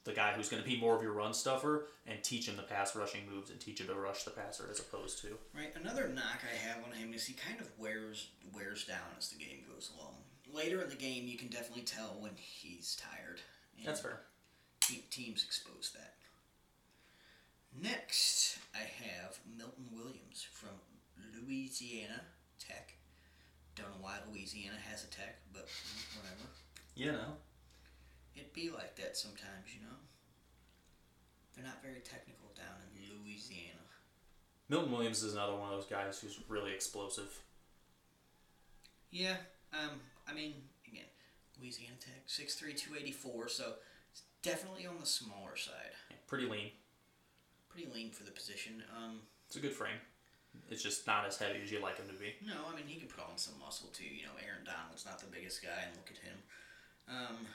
Speaker 1: the guy who's going to be more of your run stuffer and teach him the pass rushing moves and teach him to rush the passer as opposed to
Speaker 2: Right. Another knock I have on him is he kind of wears wears down as the game goes along. Later in the game, you can definitely tell when he's tired. and
Speaker 1: that's fair.
Speaker 2: te- teams expose that. Next, I have Milton Williams from Louisiana Tech. Don't know why Louisiana has a tech, but whatever.
Speaker 1: You know,
Speaker 2: It be like that sometimes, you know. They're not very technical down in Louisiana.
Speaker 1: Milton Williams is another one of those guys who's really explosive.
Speaker 2: Yeah, um, I mean, again, Louisiana Tech, 6'3", 284, so it's definitely on the smaller side.
Speaker 1: Yeah, pretty lean.
Speaker 2: Pretty lean for the position. Um,
Speaker 1: It's a good frame. It's just not as heavy as you'd like him to be.
Speaker 2: No, I mean he can put on some muscle too. You know, Aaron Donald's not the biggest guy, and look at him. Um,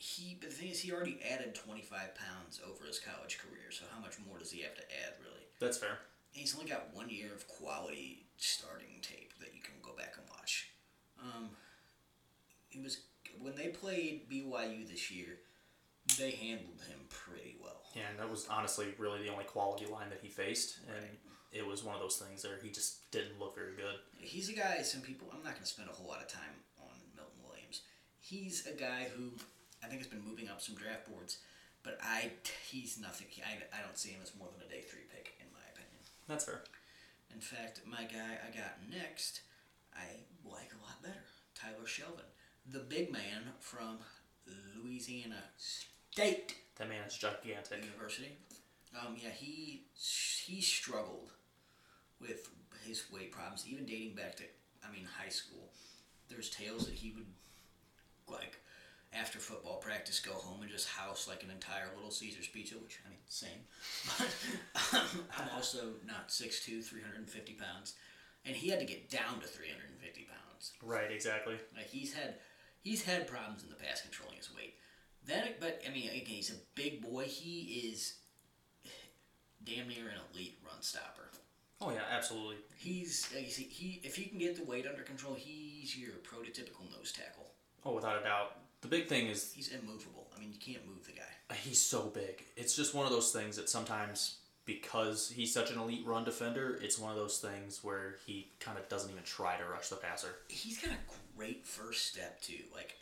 Speaker 2: he, but the thing is, he already added 25 pounds over his college career. So how much more does he have to add, really?
Speaker 1: That's fair.
Speaker 2: And he's only got one year of quality starting tape that you can go back and watch. Um, he was when they played BYU this year. They handled him pretty well.
Speaker 1: Yeah, and that was honestly really the only quality line that he faced, and it was one of those things where He just didn't look very good.
Speaker 2: He's a guy. Some people. I'm not going to spend a whole lot of time on Milton Williams. He's a guy who I think has been moving up some draft boards, but I he's nothing. I, I don't see him as more than a day three pick in my opinion.
Speaker 1: That's fair.
Speaker 2: In fact, my guy I got next, I like a lot better. Tyler Shelvin, the big man from Louisiana State
Speaker 1: That man is gigantic.
Speaker 2: University. Um, yeah, he he struggled with his weight problems, even dating back to I mean high school. There's tales that he would like after football practice go home and just house like an entire Little Caesars pizza, which I mean same. But um, I'm also not 6'2", 350 pounds, and he had to get down to 350 pounds.
Speaker 1: Right, exactly.
Speaker 2: Like he's had he's had problems in the past controlling his weight. Then, but I mean, again, he's a big boy. He is damn near an elite run stopper.
Speaker 1: Oh yeah, absolutely.
Speaker 2: He's like, you see, he if he can get the weight under control, he's your prototypical nose tackle.
Speaker 1: Oh, without a doubt. The big thing is
Speaker 2: He's immovable. I mean, you can't move the guy.
Speaker 1: he's so big. It's just one of those things that sometimes because he's such an elite run defender, it's one of those things where he kind of doesn't even try to rush the passer.
Speaker 2: He's got a great first step too. Like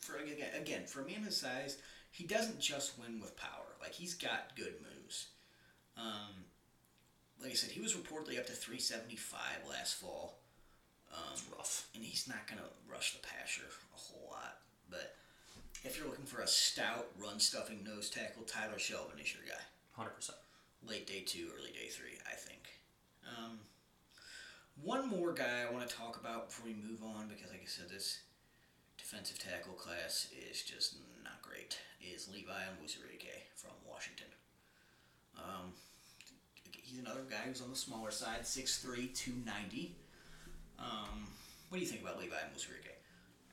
Speaker 2: for again, for a man his size, he doesn't just win with power. Like he's got good moves. Um, like I said, he was reportedly up to 375 last fall. Um,
Speaker 1: It's rough.
Speaker 2: and he's not going to rush the passer a whole lot. If you're looking for a stout, run stuffing nose tackle, Tyler Shelvin is your guy.
Speaker 1: Hundred percent.
Speaker 2: Late day two, early day three, I think. Um, one more guy I want to talk about before we move on, because like I said, this defensive tackle class is just not great. Is Levi Onwuzurike from Washington. Um, he's another guy who's on the smaller side, 6'3", 290. Um, what do you think about Levi Onwuzurike?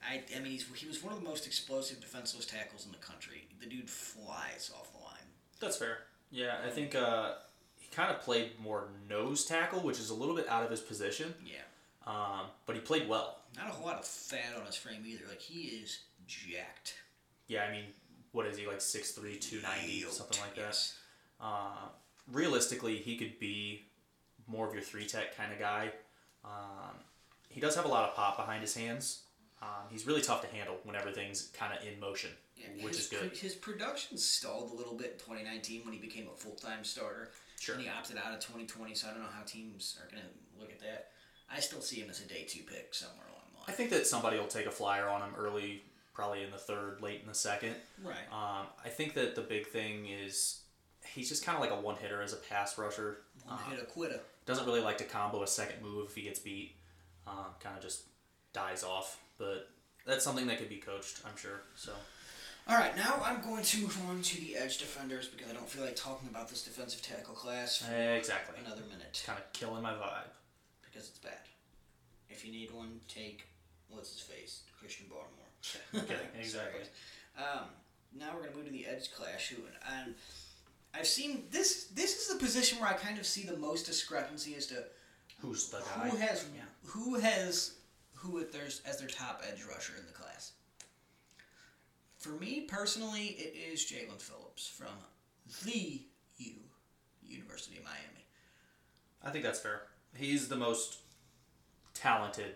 Speaker 2: I, I mean, he's, he was one of the most explosive defenseless tackles in the country. The dude flies off the line.
Speaker 1: That's fair. Yeah, I think uh, he kind of played more nose tackle, which is a little bit out of his position.
Speaker 2: Yeah.
Speaker 1: Um, but he played well.
Speaker 2: Not a whole lot of fat on his frame either. Like he is jacked.
Speaker 1: Yeah, I mean, what is he like 6'3", 290,
Speaker 2: Yoked,
Speaker 1: something like that.
Speaker 2: yes.
Speaker 1: Uh, realistically, he could be more of your three tech kind of guy. Um, he does have a lot of pop behind his hands. Um, he's really tough to handle when everything's kind of in motion,
Speaker 2: Yeah,
Speaker 1: which
Speaker 2: his,
Speaker 1: is good.
Speaker 2: his production stalled a little bit in 2019 when he became a full time starter.
Speaker 1: Sure.
Speaker 2: And he opted out of 2020, so I don't know how teams are going to look at that. I still see him as a day two pick somewhere along the line.
Speaker 1: I think that somebody will take a flyer on him early, probably in the third, late in the second.
Speaker 2: Right.
Speaker 1: Um, I think that the big thing is he's just kind of like a one hitter as a pass rusher.
Speaker 2: One
Speaker 1: Uh,
Speaker 2: hit quitter.
Speaker 1: doesn't really like to combo a second move if he gets beat. Um, kind of just dies off. But that's something that could be coached, I'm sure. So
Speaker 2: All right, now I'm going to move on to the edge defenders because I don't feel like talking about this defensive tackle class for
Speaker 1: exactly,
Speaker 2: another minute
Speaker 1: kind of killing my vibe.
Speaker 2: because it's bad. If you need one, take what's his face, Christian Barmore.
Speaker 1: Okay, exactly.
Speaker 2: Um, now we're gonna move to the edge clash, who and I've seen this. This is the position where I kind of see the most discrepancy as to
Speaker 1: Who's the guy?
Speaker 2: who has
Speaker 1: Yeah.
Speaker 2: who has who at their, as their top edge rusher in the class. For me personally, it is Jaelan Phillips from the U, University of Miami.
Speaker 1: I think that's fair. He's the most talented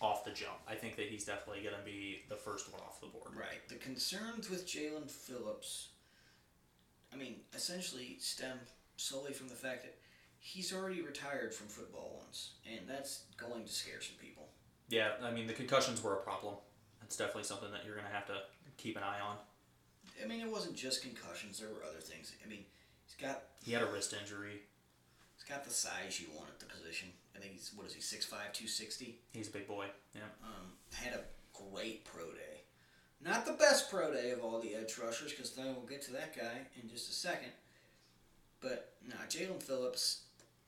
Speaker 1: off the jump. I think that he's definitely going to be the first one off the board.
Speaker 2: Right. The concerns with Jaelan Phillips, I mean, essentially stem solely from the fact that he's already retired from football once, and that's going to scare some people.
Speaker 1: Yeah, I mean the concussions were a problem. That's definitely something that you're going to have to keep an eye on.
Speaker 2: I mean, it wasn't just concussions; there were other things. I mean, he's got
Speaker 1: He had a wrist injury.
Speaker 2: he's got the size you want at the position. I think he's what is he 6'5", 260?
Speaker 1: He's a big boy. Yeah.
Speaker 2: Um, had a great pro day. Not the best pro day of all the edge rushers, because then we'll get to that guy in just a second. But no, Jaelan Phillips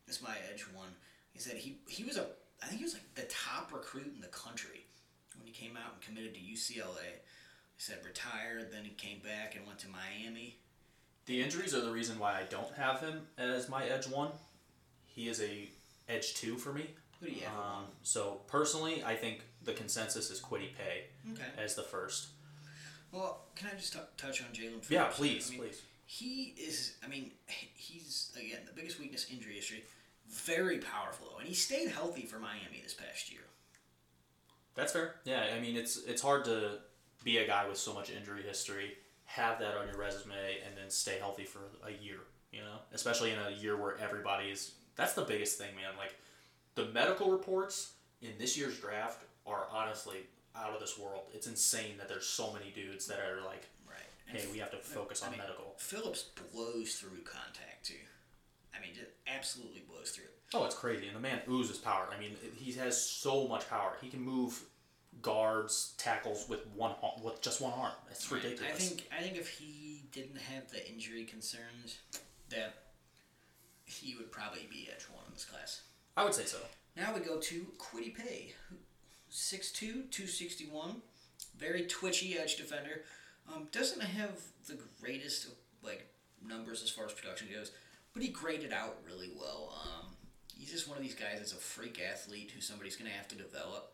Speaker 2: is my edge one. He said he he was a I think he was like the top recruit in the country when he came out and committed to UCLA. He said retired, then he came back and went to Miami.
Speaker 1: The injuries are the reason why I don't have him as my edge one. He is a edge two for me.
Speaker 2: Who do you have?
Speaker 1: Um, so personally, I think the consensus is Kwity Paye
Speaker 2: okay.
Speaker 1: as the first.
Speaker 2: Well, can I just t- touch on Jaelan?
Speaker 1: Yeah, please,
Speaker 2: I mean,
Speaker 1: please.
Speaker 2: He is. I mean, he's again the biggest weakness injury history. Very powerful though, and he stayed healthy for Miami this past year.
Speaker 1: That's fair. Yeah, I mean it's it's hard to be a guy with so much injury history, have that on your resume, and then stay healthy for a year. You know, especially in a year where everybody is. That's the biggest thing, man. Like the medical reports in this year's draft are honestly out of this world. It's insane that there's so many dudes that are like,
Speaker 2: Right.
Speaker 1: hey, we have to focus
Speaker 2: I
Speaker 1: on
Speaker 2: mean,
Speaker 1: medical.
Speaker 2: Phillips blows through contact too. I mean, just absolutely blows through.
Speaker 1: Oh, it's crazy, and the man oozes power. I mean, he has so much power. He can move guards, tackles with one with just one arm. It's ridiculous.
Speaker 2: I think I think if he didn't have the injury concerns, that he would probably be edge one in this class.
Speaker 1: I would say so.
Speaker 2: Now we go to Kwity Paye, 6'2", 261, very twitchy edge defender. Um, doesn't have the greatest like numbers as far as production goes, but he graded out really well. Um, he's just one of these guys that's a freak athlete who somebody's going to have to develop,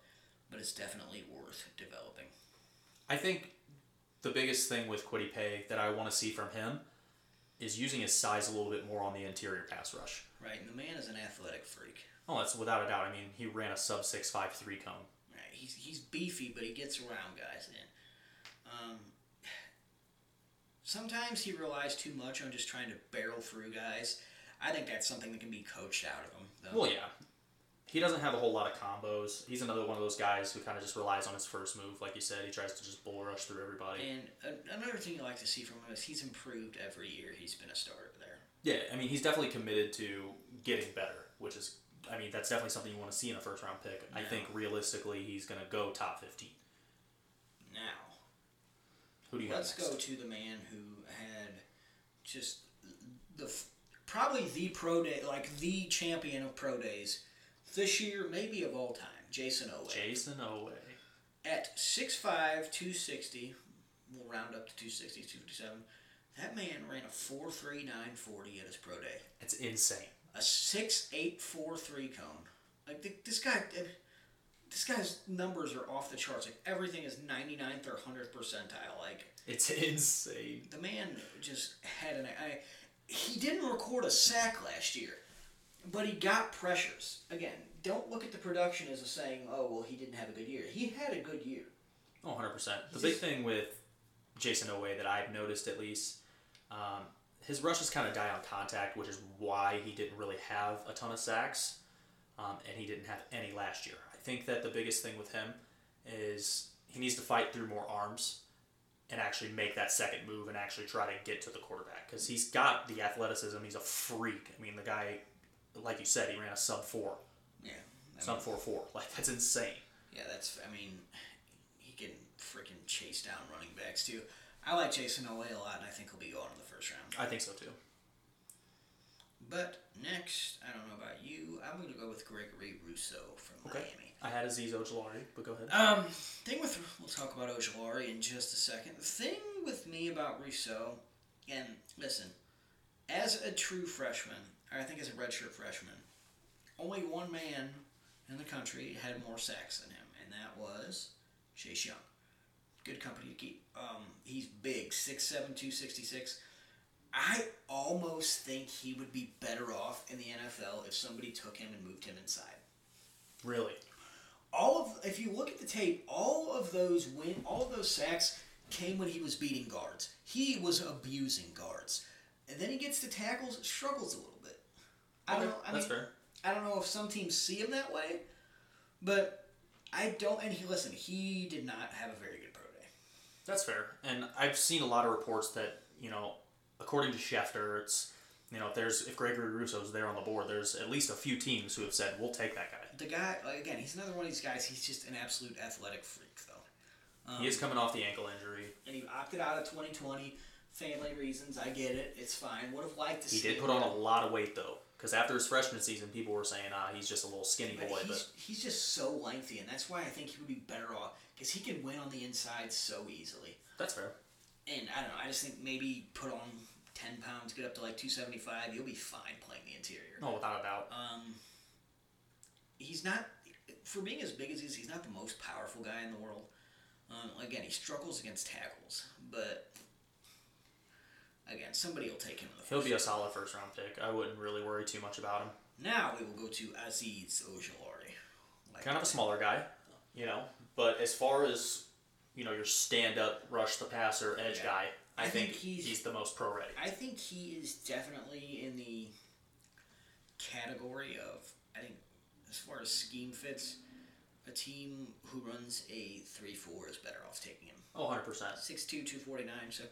Speaker 2: but it's definitely worth developing.
Speaker 1: I think the biggest thing with Kwity Paye that I want to see from him is using his size a little bit more on the interior pass rush.
Speaker 2: Right, and the man is an athletic freak.
Speaker 1: Oh, that's without a doubt. I mean, he ran a sub six five three cone.
Speaker 2: Right, he's he's beefy, but he gets around guys. And um, sometimes he relies too much on just trying to barrel through guys. I think that's something that can be coached out of him. Though.
Speaker 1: Well, yeah. He doesn't have a whole lot of combos. He's another one of those guys who kind of just relies on his first move. Like you said, he tries to just bull rush through everybody.
Speaker 2: And another thing you like to see from him is he's improved every year he's been a starter there.
Speaker 1: Yeah, I mean, he's definitely committed to getting better, which is, I mean, that's definitely something you want to see in a first round pick. I think realistically, he's going to go top 15. Who do you
Speaker 2: let's
Speaker 1: have
Speaker 2: go to the man who had just the probably the pro day, like the champion of pro days this year, maybe of all time, Jayson Oweh.
Speaker 1: Jayson Oweh.
Speaker 2: At 6'5", 260, we'll round up to 260, 257, that man ran a 4.3940 at his pro day.
Speaker 1: It's insane.
Speaker 2: A 6.843 cone. Like, this guy, uh, this guy's numbers are off the charts. Like, everything is 99th or 100th percentile. Like,
Speaker 1: It's insane.
Speaker 2: the man just had an. I, he didn't record a sack last year, but he got pressures. Again, don't look at the production as a saying, oh, well, he didn't have a good year. He had a good year.
Speaker 1: Oh, 100%. The
Speaker 2: He's
Speaker 1: big
Speaker 2: just-
Speaker 1: thing with Jayson Oweh that I've noticed at least, um, his rushes kind of die on contact, which is why he didn't really have a ton of sacks, um, and he didn't have any last year. I think that the biggest thing with him is he needs to fight through more arms and actually make that second move and actually try to get to the quarterback because he's got the athleticism. He's a freak. I mean, the guy, like you said, he ran a sub four,
Speaker 2: Yeah. I
Speaker 1: sub
Speaker 2: mean,
Speaker 1: four four. Like that's insane.
Speaker 2: yeah, that's. I mean, he can freaking chase down running backs too. I like Jayson Oweh a lot, and I think he'll be going in the first round.
Speaker 1: I think so too.
Speaker 2: But next, I don't know about you, I'm going to go with Gregory Rousseau from
Speaker 1: Okay.
Speaker 2: Miami.
Speaker 1: I had Azeez Ojulari, but go ahead.
Speaker 2: Um, thing with we'll talk about Ojulari in just a second. The thing with me about Rousseau, and listen, as a true freshman, or I think as a redshirt freshman, only one man in the country had more sacks than him, and that was Chase Young. Good company to keep. Um, he's big, 6'7", 266. I almost think he would be better off in the NFL if somebody took him and moved him inside
Speaker 1: Really?
Speaker 2: all of if you look at the tape, all of those win, all of those sacks came when he was beating guards. He was abusing guards, and then he gets to tackles, struggles a little bit. I don't know. I
Speaker 1: that's
Speaker 2: mean,
Speaker 1: fair.
Speaker 2: I don't know if some teams see him that way, but I don't. And he listen, he did not have a very good pro day.
Speaker 1: That's fair. And I've seen a lot of reports that, you know, according to Schefter, it's, you know, if there's, if Gregory Rousseau's there on the board, there's at least a few teams who have said, we'll take that guy.
Speaker 2: The guy, like, again, he's another one of these guys. He's just an absolute athletic freak, though. Um,
Speaker 1: he is coming off the ankle injury.
Speaker 2: and he opted out of 2020. family reasons. I get it. It's fine. Would have liked to
Speaker 1: He did put on a lot of weight though, because after his freshman season, people were saying, "Ah, he's just a little skinny
Speaker 2: But
Speaker 1: boy."
Speaker 2: he's,
Speaker 1: But
Speaker 2: he's just so lengthy, and that's why I think he would be better off because he can win on the inside so easily.
Speaker 1: that's fair.
Speaker 2: And I don't know. I just think maybe put on ten pounds, get up to like two seventy five. You'll be fine playing the interior.
Speaker 1: No, without a doubt.
Speaker 2: Um, he's not for being as big as he is. He's not the most powerful guy in the world. Um, again, he struggles against tackles, but again, somebody will take him in the
Speaker 1: He'll be a solid first round pick. I wouldn't really worry too much about him.
Speaker 2: Now we will go to Azeez Ojulari. Like
Speaker 1: Kind of a smaller guy, you know. But as far as you know, your stand up, rush the passer, edge
Speaker 2: Yeah.
Speaker 1: guy, I,
Speaker 2: I
Speaker 1: think,
Speaker 2: think he's-
Speaker 1: he's the most pro ready.
Speaker 2: I think he is definitely in the category of I think as far as scheme fits, a team who runs a three four is better off taking him.
Speaker 1: Oh, 100 percent.
Speaker 2: 6'2", 249. So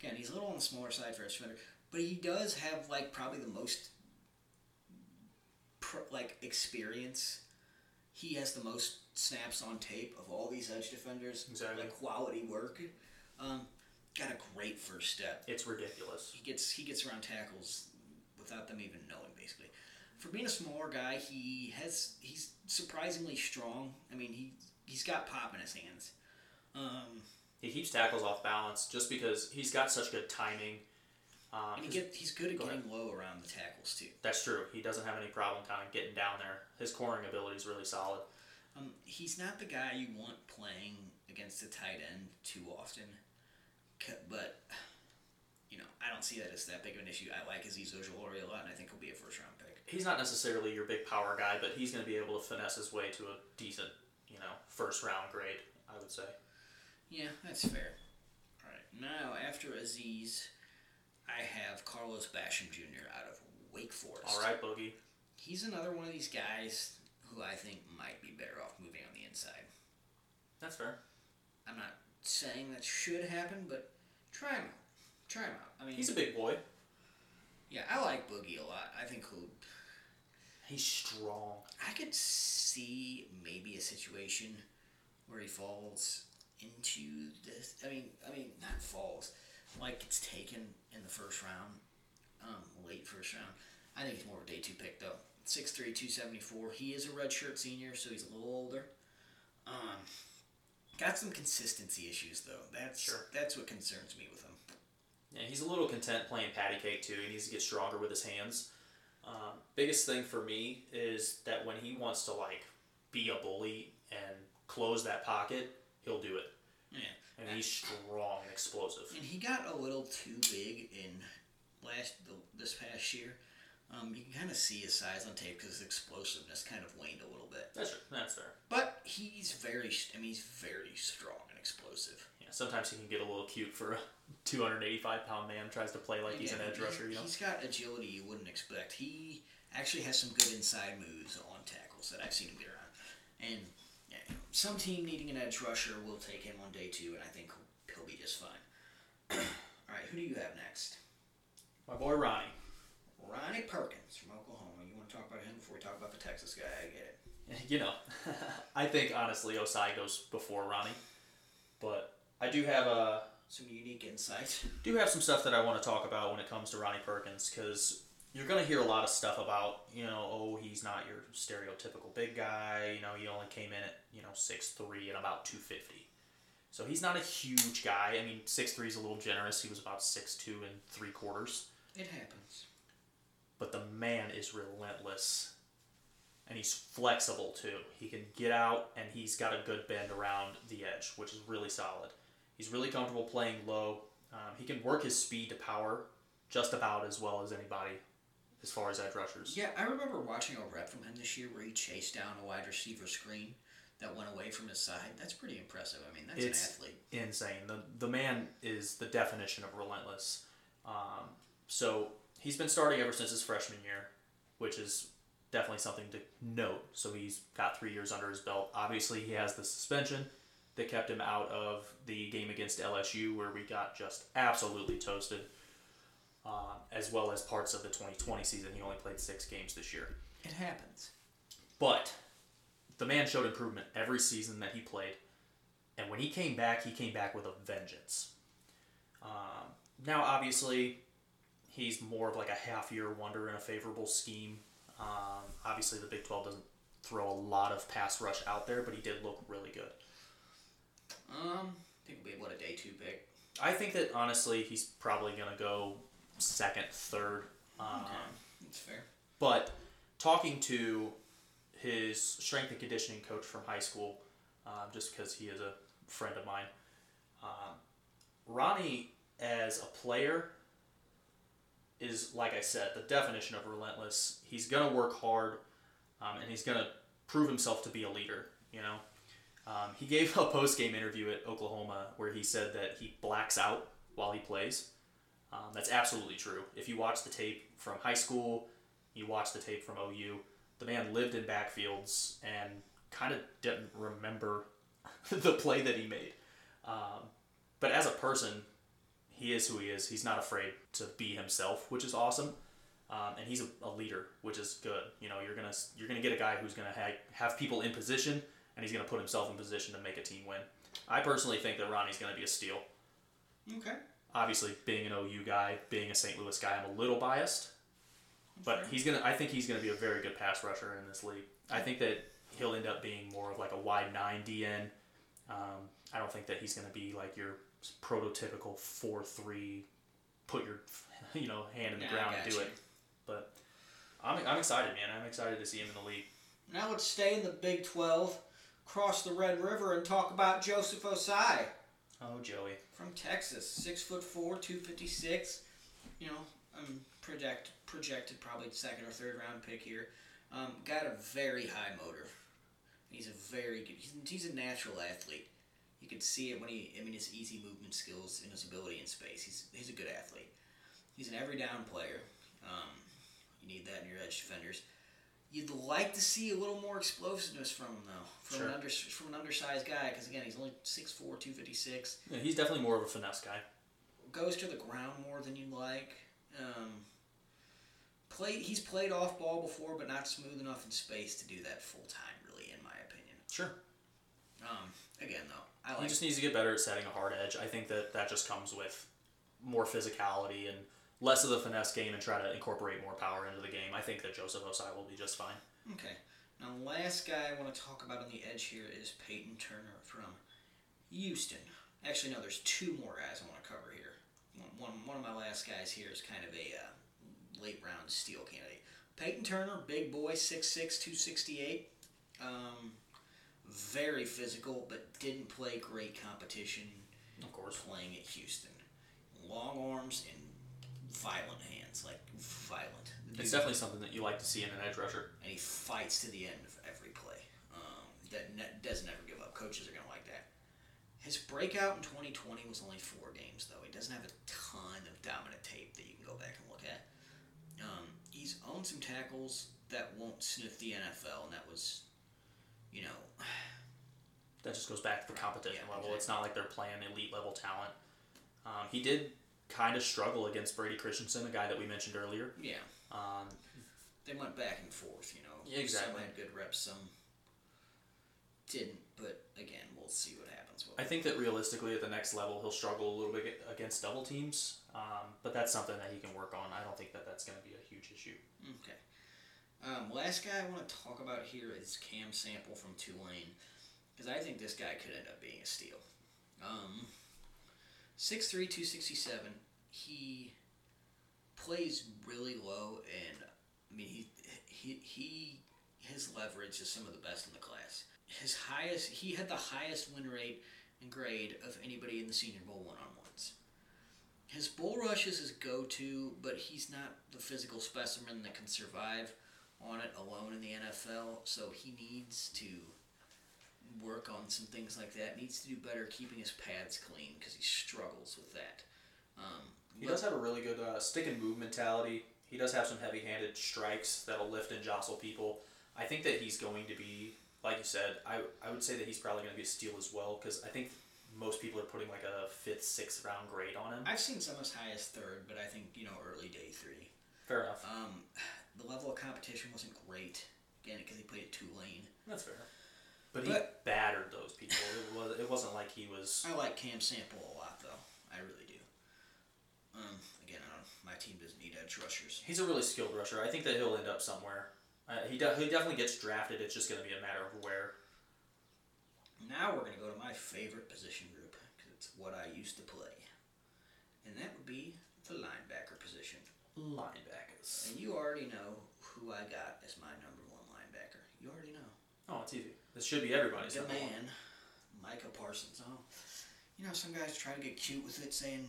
Speaker 2: again, he's a little on the smaller side for a defender, but he does have like probably the most like experience. He has the most snaps on tape of all these edge defenders.
Speaker 1: Exactly.
Speaker 2: Like quality work. Um, got a great first step.
Speaker 1: It's ridiculous.
Speaker 2: He gets he gets around tackles without them even knowing basically. For being a smaller guy, he has he's surprisingly strong. I mean, he he's got pop in his hands. Um,
Speaker 1: He keeps tackles off balance just because he's got such good timing. Um,
Speaker 2: And he get, he's good at
Speaker 1: Go
Speaker 2: getting low around the tackles too.
Speaker 1: that's true. He doesn't have any problem kind of getting down there. His coring ability is really solid.
Speaker 2: Um, he's not the guy you want playing against the tight end too often, but you know I don't see that as that big of an issue. I like Azeez Ojulari a lot, and I think he'll be a first round pick.
Speaker 1: He's not necessarily your big power guy, but he's going to be able to finesse his way to a decent, you know, first round grade. I would say.
Speaker 2: Yeah, that's fair. All right, now after Azeez, I have Carlos Basham Jr. out of Wake Forest.
Speaker 1: All right, Boogie.
Speaker 2: he's another one of these guys who I think might be better off moving on the inside.
Speaker 1: That's fair.
Speaker 2: I'm not saying that should happen, but try him out. Try him out. I mean,
Speaker 1: He's a big boy.
Speaker 2: yeah, I like Boogie a lot. I think he'll.
Speaker 1: He's strong.
Speaker 2: I could see maybe a situation where he falls into this. I mean, I mean, not falls, like gets taken in the first round, um, late first round. I think he's more of a day two pick though. 6'3", 274. He is a redshirt senior, so he's a little older. Um, got some consistency issues though. That's
Speaker 1: Sure.
Speaker 2: that's what concerns me with him.
Speaker 1: Yeah, he's a little content playing patty cake too. He needs to get stronger with his hands. Um, biggest thing for me is that when he wants to like be a bully and close that pocket, he'll do it.
Speaker 2: Yeah.
Speaker 1: And he's strong and explosive.
Speaker 2: And he got a little too big in last the, this past year. Um, you can kind of see his size on tape because his explosiveness kind of waned a little bit.
Speaker 1: That's true. that's fair.
Speaker 2: But he's very, I mean, he's very strong and explosive.
Speaker 1: Yeah, sometimes he can get a little cute for a 285 pound man tries to play like he's an edge rusher. You know.
Speaker 2: He's got agility you wouldn't expect. He actually has some good inside moves on tackles that I've seen him get around. And yeah, some team needing an edge rusher will take him on day two, and I think he'll, he'll be just fine. All right, who do you have next?
Speaker 1: My boy Ronnie.
Speaker 2: Ronnie Perkins from Oklahoma. You want to talk about him before we talk about the Texas guy? I get it.
Speaker 1: You know, I think honestly Ossai goes before Ronnie, but I do have a
Speaker 2: Some unique insight.
Speaker 1: do have some stuff that I want to talk about when it comes to Ronnie Perkins because you're going to hear a lot of stuff about, you know, oh, he's not your stereotypical big guy. You know, he only came in at, you know, 6'3 and about 250. So he's not a huge guy. I mean, 6'3 is a little generous. He was about 6'2 and 3 quarters.
Speaker 2: It happens.
Speaker 1: But the man is relentless. And he's flexible too. He can get out and he's got a good bend around the edge, which is really solid. He's really comfortable playing low. Um, he can work his speed to power just about as well as anybody as far as edge rushers.
Speaker 2: Yeah, I remember watching a rep from him this year where he chased down a wide receiver screen that went away from his side. That's pretty impressive. I mean, that's
Speaker 1: It's-
Speaker 2: an athlete.
Speaker 1: insane. The the man is the definition of relentless. Um, so he's been starting ever since his freshman year, which is definitely something to note. So he's got three years under his belt. Obviously, he has the suspension that kept him out of the game against LSU, where we got just absolutely toasted. Um, as well as parts of the 2020 season. He only played six games this year.
Speaker 2: It happens.
Speaker 1: But the man showed improvement every season that he played. And when he came back, he came back with a vengeance. Um, now, obviously, he's more of like a half year wonder in a favorable scheme. Um, obviously, the Big 12 doesn't throw a lot of pass rush out there, but he did look really good.
Speaker 2: Um, I think we'll be what a day two pick.
Speaker 1: I think that honestly, he's probably going to go second, third. Um,
Speaker 2: Okay, that's fair.
Speaker 1: But talking to his strength and conditioning coach from high school, um, just because he is a friend of mine, um, Ronnie as a player is, like I said, the definition of relentless. He's going to work hard um, and he's going to prove himself to be a leader, you know? Um, he gave a post game interview at Oklahoma where he said that he blacks out while he plays. Um, that's absolutely true. If you watch the tape from high school, you watch the tape from OU, the man lived in backfields and kind of didn't remember the play that he made. Um, but as a person, he is who he is. He's not afraid to be himself, which is awesome. Um, and he's a, a leader, which is good. You know, you're gonna you're gonna get a guy who's gonna ha- have people in position, and he's gonna put himself in position to make a team win. I personally think that Ronnie's gonna be a steal.
Speaker 2: Okay.
Speaker 1: Obviously, being an OU guy, being a St. Louis guy, I'm a little biased, but he's gonna. I think he's gonna be a very good pass rusher in this league. I think that he'll end up being more of like a wide nine DN. Um, I don't think that he's gonna be like your prototypical four three, put your you know hand in the
Speaker 2: Yeah,
Speaker 1: ground and do
Speaker 2: you.
Speaker 1: it. But I'm, I'm excited, man. I'm excited to see him in the league.
Speaker 2: Now let's stay in the Big 12, cross the Red River, and talk about Joseph Ossai
Speaker 1: Oh, Joey.
Speaker 2: from Texas. Six foot four, 256. You know, I'm project, projected probably second or third round pick here. Um, got a very high motor. He's a very good, he's, he's a natural athlete. You can see it when he, I mean, his easy movement skills and his ability in space. He's, he's a good athlete. He's an every down player. Um, you need that in your edge defenders. You'd like to see a little more explosiveness from him, though, from
Speaker 1: Sure.
Speaker 2: an under from an undersized guy. Because again, he's only 6'4", 256.
Speaker 1: Yeah, he's definitely more of a finesse guy.
Speaker 2: Goes to the ground more than you'd like. Um, play. He's played off ball before, but not smooth enough in space to do that full time. Really, in my opinion.
Speaker 1: Sure.
Speaker 2: Um, again, though, I
Speaker 1: He just needs to get better at setting a hard edge. I think that that just comes with more physicality and less of the finesse game and try to incorporate more power into the game. I think that Joseph Ossai will be just fine.
Speaker 2: Okay. Now, the last guy I want to talk about on the edge here is Payton Turner from Houston. Actually, no, there's two more guys I want to cover here. One, one, one of my last guys here is kind of a uh, late round steal candidate. Payton Turner, big boy, 6'6", 268. Um, very physical, but didn't play great competition
Speaker 1: Of course.
Speaker 2: playing at Houston. Long arms and violent hands, like violent. The
Speaker 1: It's definitely something that you like to see in an edge rusher.
Speaker 2: and he fights to the end of every play. Um, that ne- doesn't ever give up. Coaches are gonna like that. His breakout in 2020 was only four games, though. He doesn't have a ton of dominant tape that you can go back and look at. Um, he's owned some tackles that won't sniff the NFL, and that was, you know,
Speaker 1: That just goes back to the competition
Speaker 2: Yeah,
Speaker 1: level. It's not like they're playing elite level talent. Um, he did kind of struggle against Brady Christensen, a guy that we mentioned earlier.
Speaker 2: yeah.
Speaker 1: Um,
Speaker 2: They went back and forth, you know.
Speaker 1: Yeah, exactly.
Speaker 2: Some had good reps, some didn't. But again, we'll see what happens.
Speaker 1: I think that realistically, at the next level, he'll struggle a little bit against double teams, um, but that's something that he can work on. I don't think that that's going to be a huge issue.
Speaker 2: Okay. Um, last guy I want to talk about here is Cam Sample from Tulane, because I think this guy could end up being a steal. Um, 6'3", 267. He plays really low, and I mean he he he his leverage is some of the best in the class. His highest he had the highest win rate and grade of anybody in the Senior Bowl one on ones. His bull rush is his go to, but he's not the physical specimen that can survive on it alone in the NFL. So he needs to work on some things like that. Needs to do better keeping his pads clean because he struggles with that. Um,
Speaker 1: He does have a really good uh, stick and move mentality. He does have some heavy-handed strikes that'll lift and jostle people. I think that he's going to be, like you said, I, I would say that he's probably going to be a steal as well because I think most people are putting like a fifth, sixth round grade on him.
Speaker 2: I've seen some as high as third, but I think you know early day three.
Speaker 1: Fair enough.
Speaker 2: Um, the level of competition wasn't great again because he played at Tulane.
Speaker 1: That's fair. But, he battered those people. It was. It wasn't like he was.
Speaker 2: I like Cam Sample a lot though. I really do. Again, my team doesn't need edge rushers.
Speaker 1: He's a really skilled rusher. I think that he'll end up somewhere. Uh, he, de- he definitely gets drafted. It's just going to be a matter of where.
Speaker 2: Now we're going to go to my favorite position group because it's what I used to play, and that would be the linebacker position.
Speaker 1: Linebackers.
Speaker 2: And you already know who I got as my number one linebacker. You already know.
Speaker 1: Oh, it's easy. This should be everybody's
Speaker 2: The
Speaker 1: number one.
Speaker 2: man, Micah Parsons. Oh, you know, some guys try to get cute with it, saying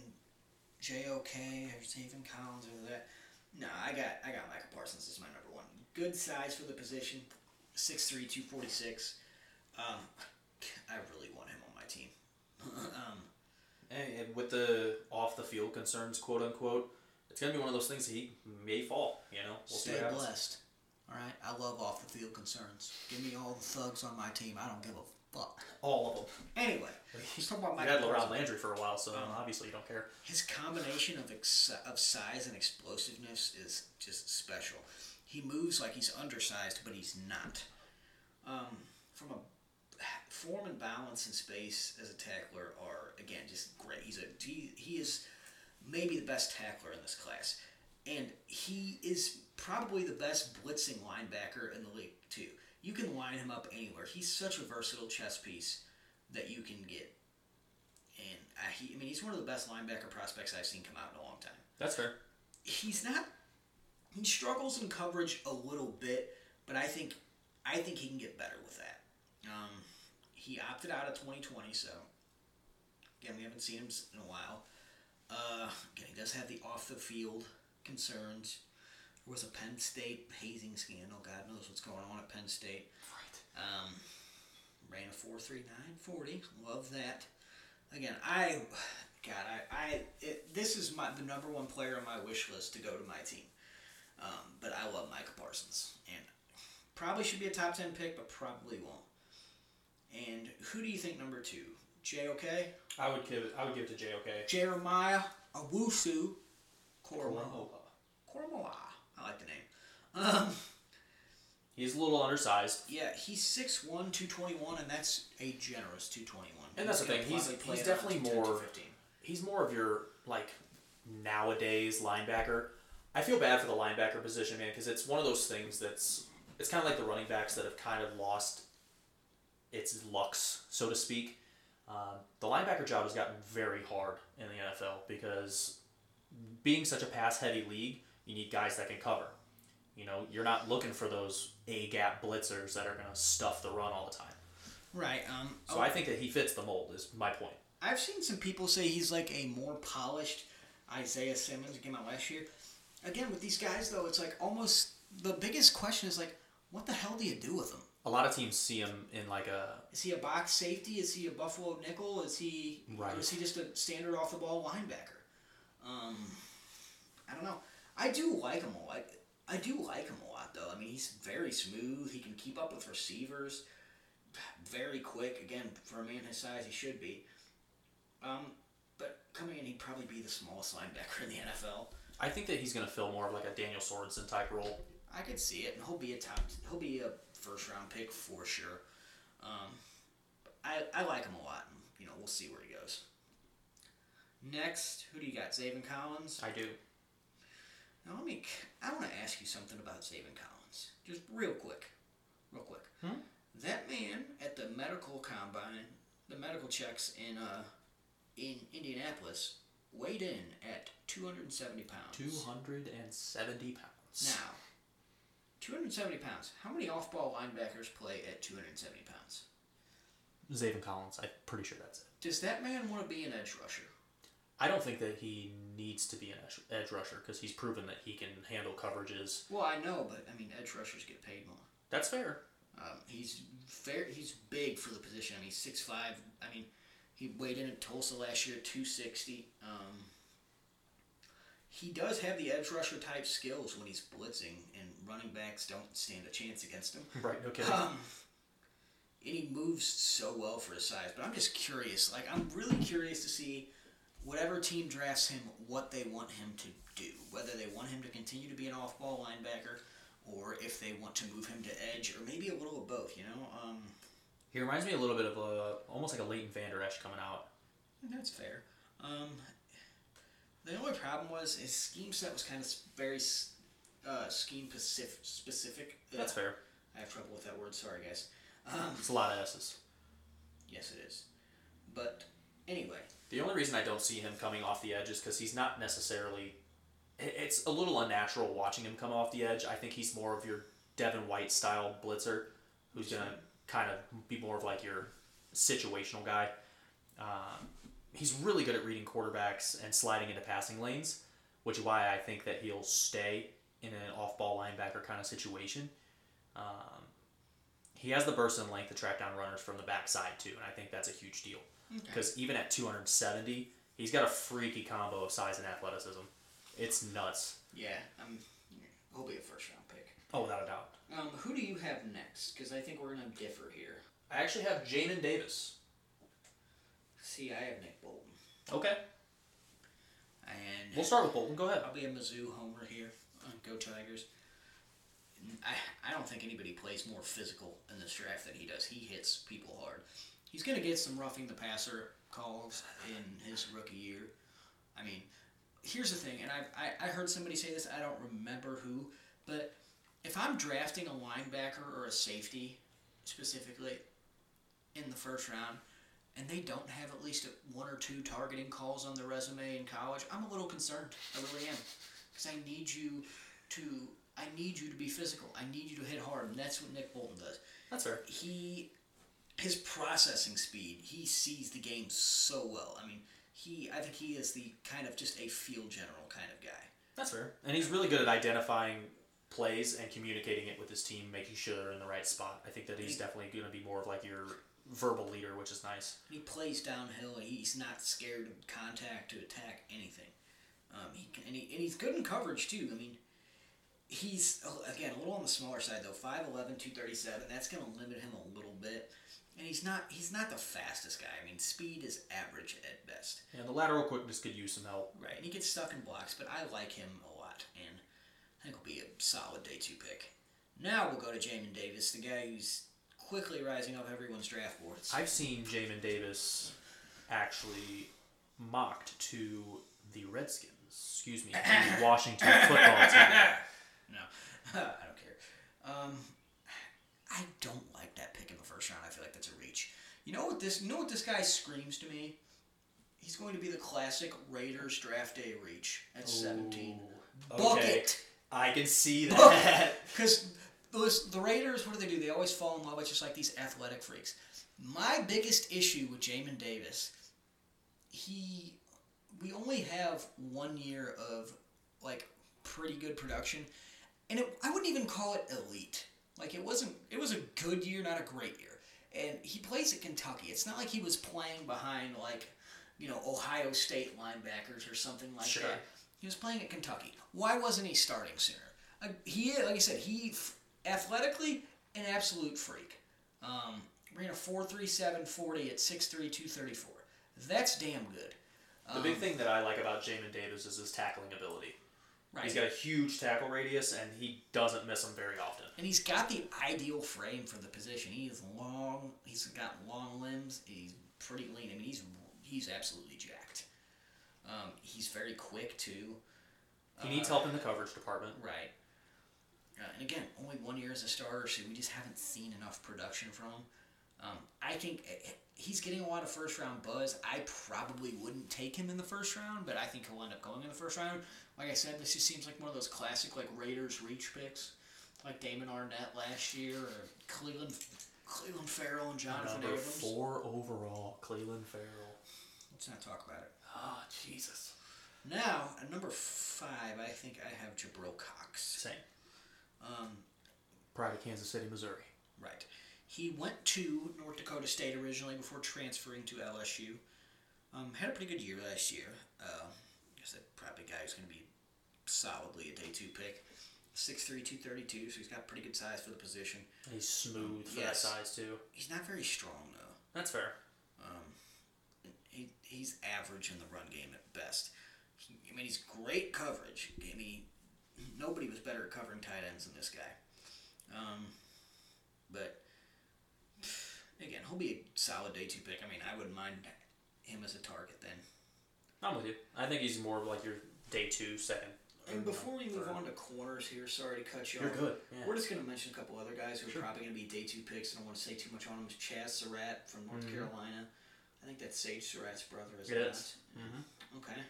Speaker 2: JOK or Zaven Collins or that. No, I got I got Micah Parsons as my number one. Good size for the position, 6'3", 246. Um, I really want him on my team. um,
Speaker 1: and with the off the field concerns, quote unquote, it's to be one of those things that he may fall. You know, we'll
Speaker 2: stay blessed. All right, I love off the field concerns. Give me all the thugs on my team. I don't give a fuck.
Speaker 1: All of them.
Speaker 2: Anyway, let's talk about
Speaker 1: You
Speaker 2: Micah
Speaker 1: had. LaRon Landry for a while, so
Speaker 2: Um,
Speaker 1: obviously you don't care.
Speaker 2: His combination of ex- of size and explosiveness is just special. He moves like he's undersized, but he's not. Um, from a form and balance and space as a tackler are again just great. He's a he, he is maybe the best tackler in this class, and he is probably the best blitzing linebacker in the league too. You can line him up anywhere. He's such a versatile chess piece that you can get and uh, he, I mean, he's one of the best linebacker prospects I've seen come out in a long time.
Speaker 1: That's fair.
Speaker 2: He's not. He struggles in coverage a little bit, but I think I think he can get better with that. Um, he opted out of 2020, so again, we haven't seen him in a while. Uh, again, he does have the off the field concerns. There was a Penn State hazing scandal. God knows what's going on at Penn State.
Speaker 1: Right.
Speaker 2: Um, ran a four three nine forty. Love that. Again, I, God, I, I it, this is my the number one player on my wish list to go to my team. Um, but I love Micah Parsons, and probably should be a top ten pick, but probably won't. And who do you think number two? JOK,
Speaker 1: I would give it. I would give it to JOK.
Speaker 2: Jeremiah Owusu,
Speaker 1: Koramoah.
Speaker 2: Koramoah. I like the name. Um,
Speaker 1: He's a little undersized.
Speaker 2: Yeah, he's 6'1", 221, and that's a generous 221.
Speaker 1: And that's the thing, he's- he's definitely more- He's more of your like nowadays linebacker. I feel bad for the linebacker position, man, because it's one of those things that's it's kind of like the running backs that have kind of lost its lux, so to speak. Um, the linebacker job has gotten very hard in the NFL because being such a pass heavy league, you need guys that can cover. You know, you're not looking for those A gap blitzers that are going to stuff the run all the time.
Speaker 2: Right. Um,
Speaker 1: So I think that he fits the mold. Is my point.
Speaker 2: I've seen some people say he's like a more polished Isaiah Simmons came out last year. Again, with these guys though, it's like almost the biggest question is like, what the hell do you do with him?
Speaker 1: A lot of teams see him in like a
Speaker 2: Is he a box safety? Is he a Buffalo nickel? Is he
Speaker 1: Right.
Speaker 2: or is he just a standard off the ball linebacker? Um, I don't know. I do like him a lot. I do like him a lot though. I mean, he's very smooth. He can keep up with receivers. Very quick. Again, for a man his size, he should be. Um, but coming in, he'd probably be the smallest linebacker in the NFL.
Speaker 1: I think that he's going to fill more of like a Daniel Sorensen type role.
Speaker 2: I could see it, and he'll be a top. He'll be a first round pick for sure. Um, I I like him a lot. And, you know, we'll see where he goes. Next, who do you got? Zaven Collins.
Speaker 1: I do.
Speaker 2: Now let me. I want to ask you something about Zaven Collins, just real quick, real quick.
Speaker 1: Hmm?
Speaker 2: That man at the medical combine, the medical checks in uh in Indianapolis, weighed in at two hundred and seventy pounds.
Speaker 1: 270 pounds.
Speaker 2: Now, 270 pounds. How many off ball linebackers play at 270 pounds?
Speaker 1: Zaven Collins, I'm pretty sure that's it.
Speaker 2: Does that man want to be an edge rusher?
Speaker 1: I don't think that he needs to be an edge, rusher because he's proven that he can handle coverages.
Speaker 2: Well, I know, but I mean, edge rushers get paid more.
Speaker 1: That's fair.
Speaker 2: Um, he's fair. He's big for the position. I mean, six five. I mean, he weighed in at Tulsa last year, two sixty. Um, he does have the edge rusher type skills when he's blitzing, and running backs don't stand a chance against him.
Speaker 1: Right, Okay.
Speaker 2: Um, and he moves so well for his size. But I'm just curious. Like, I'm really curious to see whatever team drafts him, what they want him to do. Whether they want him to continue to be an off-ball linebacker, or if they want to move him to edge, or maybe a little of both. You know, um,
Speaker 1: he reminds me a little bit of a, almost like a Leighton Vander Esch coming out.
Speaker 2: that's fair. Um, The only problem was his scheme set was kind of very uh, scheme specific. specific.
Speaker 1: That's fair.
Speaker 2: I have trouble with that word. Sorry, guys. Um,
Speaker 1: It's a lot of S's.
Speaker 2: yes, it is. But anyway,
Speaker 1: The only reason I don't see him coming off the edge is because he's not necessarily. It's a little unnatural watching him come off the edge. I think he's more of your Devin White style blitzer, who's gonna kind of be more of like your situational guy. Um, he's really good at reading quarterbacks and sliding into passing lanes, which is why I think that he'll stay in an off-ball linebacker kind of situation. Um, he has the burst and length to track down runners from the backside too, and I think that's a huge deal because even at 270, he's got a freaky combo of size and athleticism. It's nuts.
Speaker 2: yeah, um, he'll be a first round pick.
Speaker 1: Oh, without a doubt.
Speaker 2: Um, who do you have next? Because I think we're gonna differ here.
Speaker 1: I actually have Jamin Davis.
Speaker 2: See, I have Nick Bolton,
Speaker 1: Okay,
Speaker 2: and
Speaker 1: we'll start with Bolton. Go ahead.
Speaker 2: I'll be a Mizzou homer here. Uh, go Tigers. I, I don't think anybody plays more physical in this draft than he does. He hits people hard. He's going to get some roughing the passer calls in his rookie year. I mean, here's the thing, and I, I, I heard somebody say this, I don't remember who, but if I'm drafting a linebacker or a safety specifically in the first round, and they don't have at least one or two targeting calls on their resume in college, I'm a little concerned. I really am, because I need you to I need you to be physical. I need you to hit hard, and that's what Nick Bolton does.
Speaker 1: That's fair.
Speaker 2: He his processing speed, he sees the game so well. I mean, he I think he is the kind of just a field general kind of guy.
Speaker 1: That's fair. And he's really good at identifying plays and communicating it with his team, making sure they're in the right spot. I think that he's definitely going to be more of like your verbal leader, which is nice.
Speaker 2: He plays downhill. He's not scared of contact to attack anything. Um, he can, and, he, and he's good in coverage too. I mean, he's oh, again a little on the smaller side though 5'11", 237. That's going to limit him a little bit. And he's not he's not the fastest guy. I mean, speed is average at best.
Speaker 1: And the lateral quickness could use some help.
Speaker 2: Right, and he gets stuck in blocks, but I like him a lot, and I think he'll be a solid day two pick. Now we'll go to Jamin Davis, the guy who's quickly rising up everyone's draft boards.
Speaker 1: I've seen Jamin Davis actually mocked to the Redskins. Excuse me, the Washington football team.
Speaker 2: No, I don't care. Um, I don't like that pick in the first round. I feel like that's a reach. You know what this? You know what this guy screams to me? He's going to be the classic Raiders draft day reach at seventeen.
Speaker 1: Ooh,
Speaker 2: Book
Speaker 1: okay.
Speaker 2: it.
Speaker 1: I can see that.
Speaker 2: Because the Raiders, what do they do? They always fall in love with just like these athletic freaks. My biggest issue with Jamin Davis, he, we only have one year of like pretty good production, and it, I wouldn't even call it elite. Like it wasn't. It was a good year, not a great year. And he plays at Kentucky. It's not like he was playing behind like, you know, Ohio State linebackers or something like
Speaker 1: Sure.
Speaker 2: that. He was playing at Kentucky. Why wasn't he starting sooner? Uh, he, like I said, he athletically an absolute freak. Um, ran a 4.37 40 at 6'3", 234. That's damn good.
Speaker 1: The big thing that I like about Jamin Davis is his tackling ability.
Speaker 2: Right.
Speaker 1: He's got a huge tackle radius, and he doesn't miss them very often.
Speaker 2: And he's got the ideal frame for the position. He is long. He's got long limbs. He's pretty lean. I mean, he's he's absolutely jacked. Um, he's very quick too.
Speaker 1: He needs help in the coverage department.
Speaker 2: Right. Uh, and again, only one year as a starter, so we just haven't seen enough production from him. Um, I think eh, he's getting a lot of first round buzz. I probably wouldn't take him in the first round, but I think he'll end up going in the first round. Like I said, this just seems like one of those classic like Raiders reach picks, like Damon Arnette last year, or Cleveland Cleveland Ferrell and Jonathan
Speaker 1: Number
Speaker 2: Abrams.
Speaker 1: four overall, Cleveland Ferrell.
Speaker 2: Let's not talk about it.
Speaker 1: Ah, Jesus.
Speaker 2: Now, at number five, I think I have Jabril Cox.
Speaker 1: Same.
Speaker 2: Um,
Speaker 1: Pride of Kansas City, Missouri.
Speaker 2: Right. He went to North Dakota State originally before transferring to LSU. Um, had a pretty good year last year. Uh, I guess that probably guy who's going to be solidly a day two pick. 6'3", 232, so he's got pretty good size for the position.
Speaker 1: He's smooth for
Speaker 2: Yes.
Speaker 1: that size too.
Speaker 2: He's not very strong though.
Speaker 1: That's fair.
Speaker 2: He, he's average in the run game at best. He, I mean, he's great coverage. I mean, nobody was better at covering tight ends than this guy. Um, but again, he'll be a solid day two pick. I mean, I wouldn't mind him as a target then.
Speaker 1: I'm with you. I think he's more of like your day two, second.
Speaker 2: And before we move
Speaker 1: third.
Speaker 2: on to corners here, sorry to cut you
Speaker 1: You're
Speaker 2: off.
Speaker 1: good. Yeah.
Speaker 2: We're just going to mention a couple other guys who are
Speaker 1: Sure.
Speaker 2: probably going to be day two picks. I don't want to say too much on them. Chazz Surratt from North
Speaker 1: Mhm.
Speaker 2: Carolina. I think that's Sage Surratt's brother, is
Speaker 1: It
Speaker 2: it
Speaker 1: is. Mm-hmm.
Speaker 2: Okay.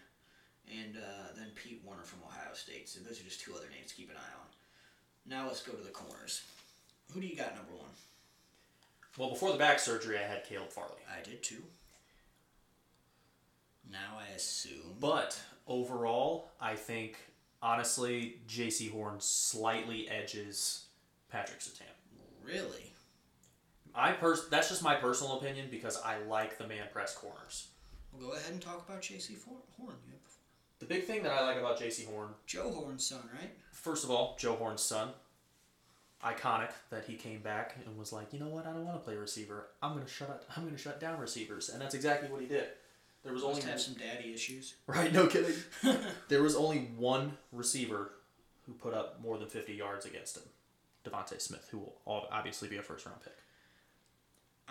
Speaker 2: And uh, then Pete Werner from Ohio State. So those are just two other names to keep an eye on. Now let's go to the corners. Who do you got number one?
Speaker 1: Well, before the back surgery, I had Caleb Farley.
Speaker 2: I did too. Now I assume.
Speaker 1: But overall, I think honestly, Jaycee Horn slightly edges Patrick Surtain.
Speaker 2: Really?
Speaker 1: I pers- that's just my personal opinion because I like the man press corners.
Speaker 2: Well, go ahead and talk about Jaycee Horn.
Speaker 1: The big thing that I like about Jaycee Horn,
Speaker 2: Joe Horn's son, right?
Speaker 1: first of all, Joe Horn's son. Iconic that he came back and was like, you know what, I don't want to play receiver. I'm gonna shut up. I'm gonna shut down receivers, and that's exactly what he did. There was only
Speaker 2: Must have some daddy issues.
Speaker 1: right, no kidding. there was only one receiver who put up more than 50 yards against him, DeVonta Smith, who will ob- obviously be a first round pick.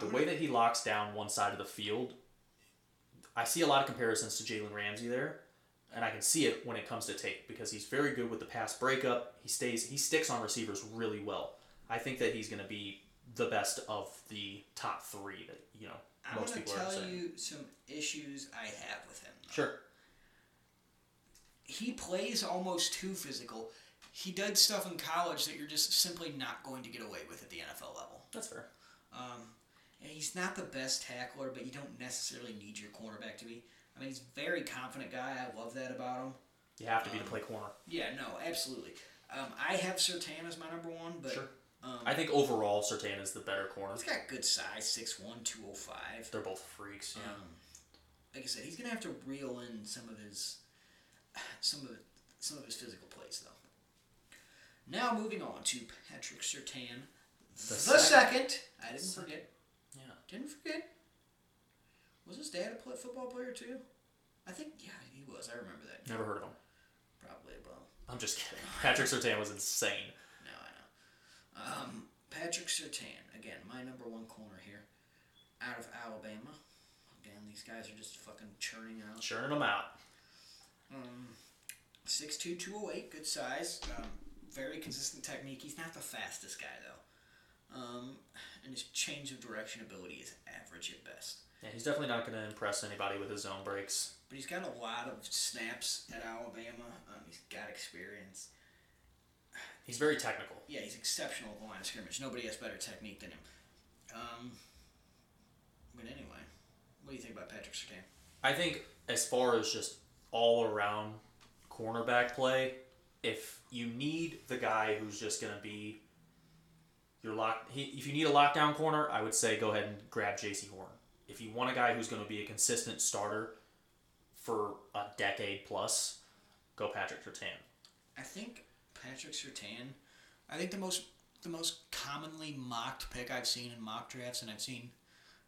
Speaker 1: The way that he locks down one side of the field, I see a lot of comparisons to Jalen Ramsey there, and I can see it when it comes to tape because he's very good with the pass breakup. He stays, he sticks on receivers really well. I think that he's going to be the best of the top three that you know
Speaker 2: I'm
Speaker 1: most
Speaker 2: going to
Speaker 1: people are
Speaker 2: tell
Speaker 1: saying.
Speaker 2: you some issues I have with him. though.
Speaker 1: Sure.
Speaker 2: He plays almost too physical. He did stuff in college that you're just simply not going to get away with at the NFL level.
Speaker 1: That's fair.
Speaker 2: Um, and he's not the best tackler, but you don't necessarily need your cornerback to be. I mean, he's a very confident guy. I love that about him.
Speaker 1: You have to be to play corner.
Speaker 2: Yeah, no, absolutely. Um, I have Surtain as my number one, but
Speaker 1: Sure.
Speaker 2: um,
Speaker 1: I think overall, Surtain is the better corner.
Speaker 2: he's got good size 6'1", 205.
Speaker 1: They're both freaks. Yeah.
Speaker 2: Um, like I said, he's gonna have to reel in some of his some of some of his physical plays though. Now moving on to Patrick Surtain, the,
Speaker 1: second.
Speaker 2: second. I didn't
Speaker 1: Second.
Speaker 2: forget.
Speaker 1: yeah.
Speaker 2: Didn't forget. Was his dad a football player too? I think yeah, he was. I remember that.
Speaker 1: Never heard of him.
Speaker 2: Probably a bum.
Speaker 1: I'm just kidding. Patrick Surtain was insane.
Speaker 2: No, I know. Um, Patrick Surtain, again, my number one corner here, out of Alabama. Again, these guys are just fucking churning out.
Speaker 1: Churning them out.
Speaker 2: Um, 6'2", 208, good size. Um, very consistent technique. He's not the fastest guy, though. Um, and his change of direction ability is average at best.
Speaker 1: Yeah, he's definitely not going to impress anybody with his zone breaks.
Speaker 2: But he's got a lot of snaps at Alabama. Um, he's got experience.
Speaker 1: He's very technical.
Speaker 2: Yeah, he's exceptional at the line of scrimmage. Nobody has better technique than him. Um, but anyway, what do you think about Patrick Surtain?
Speaker 1: I think as far as just all around cornerback play, if you need the guy who's just going to be your lock, he, if you need a lockdown corner, I would say go ahead and grab Jaycee Horn. If you want a guy who's going to be a consistent starter for a decade plus, go Patrick Surtain.
Speaker 2: I think Patrick Surtain. I think the most the most commonly mocked pick I've seen in mock drafts, and I've seen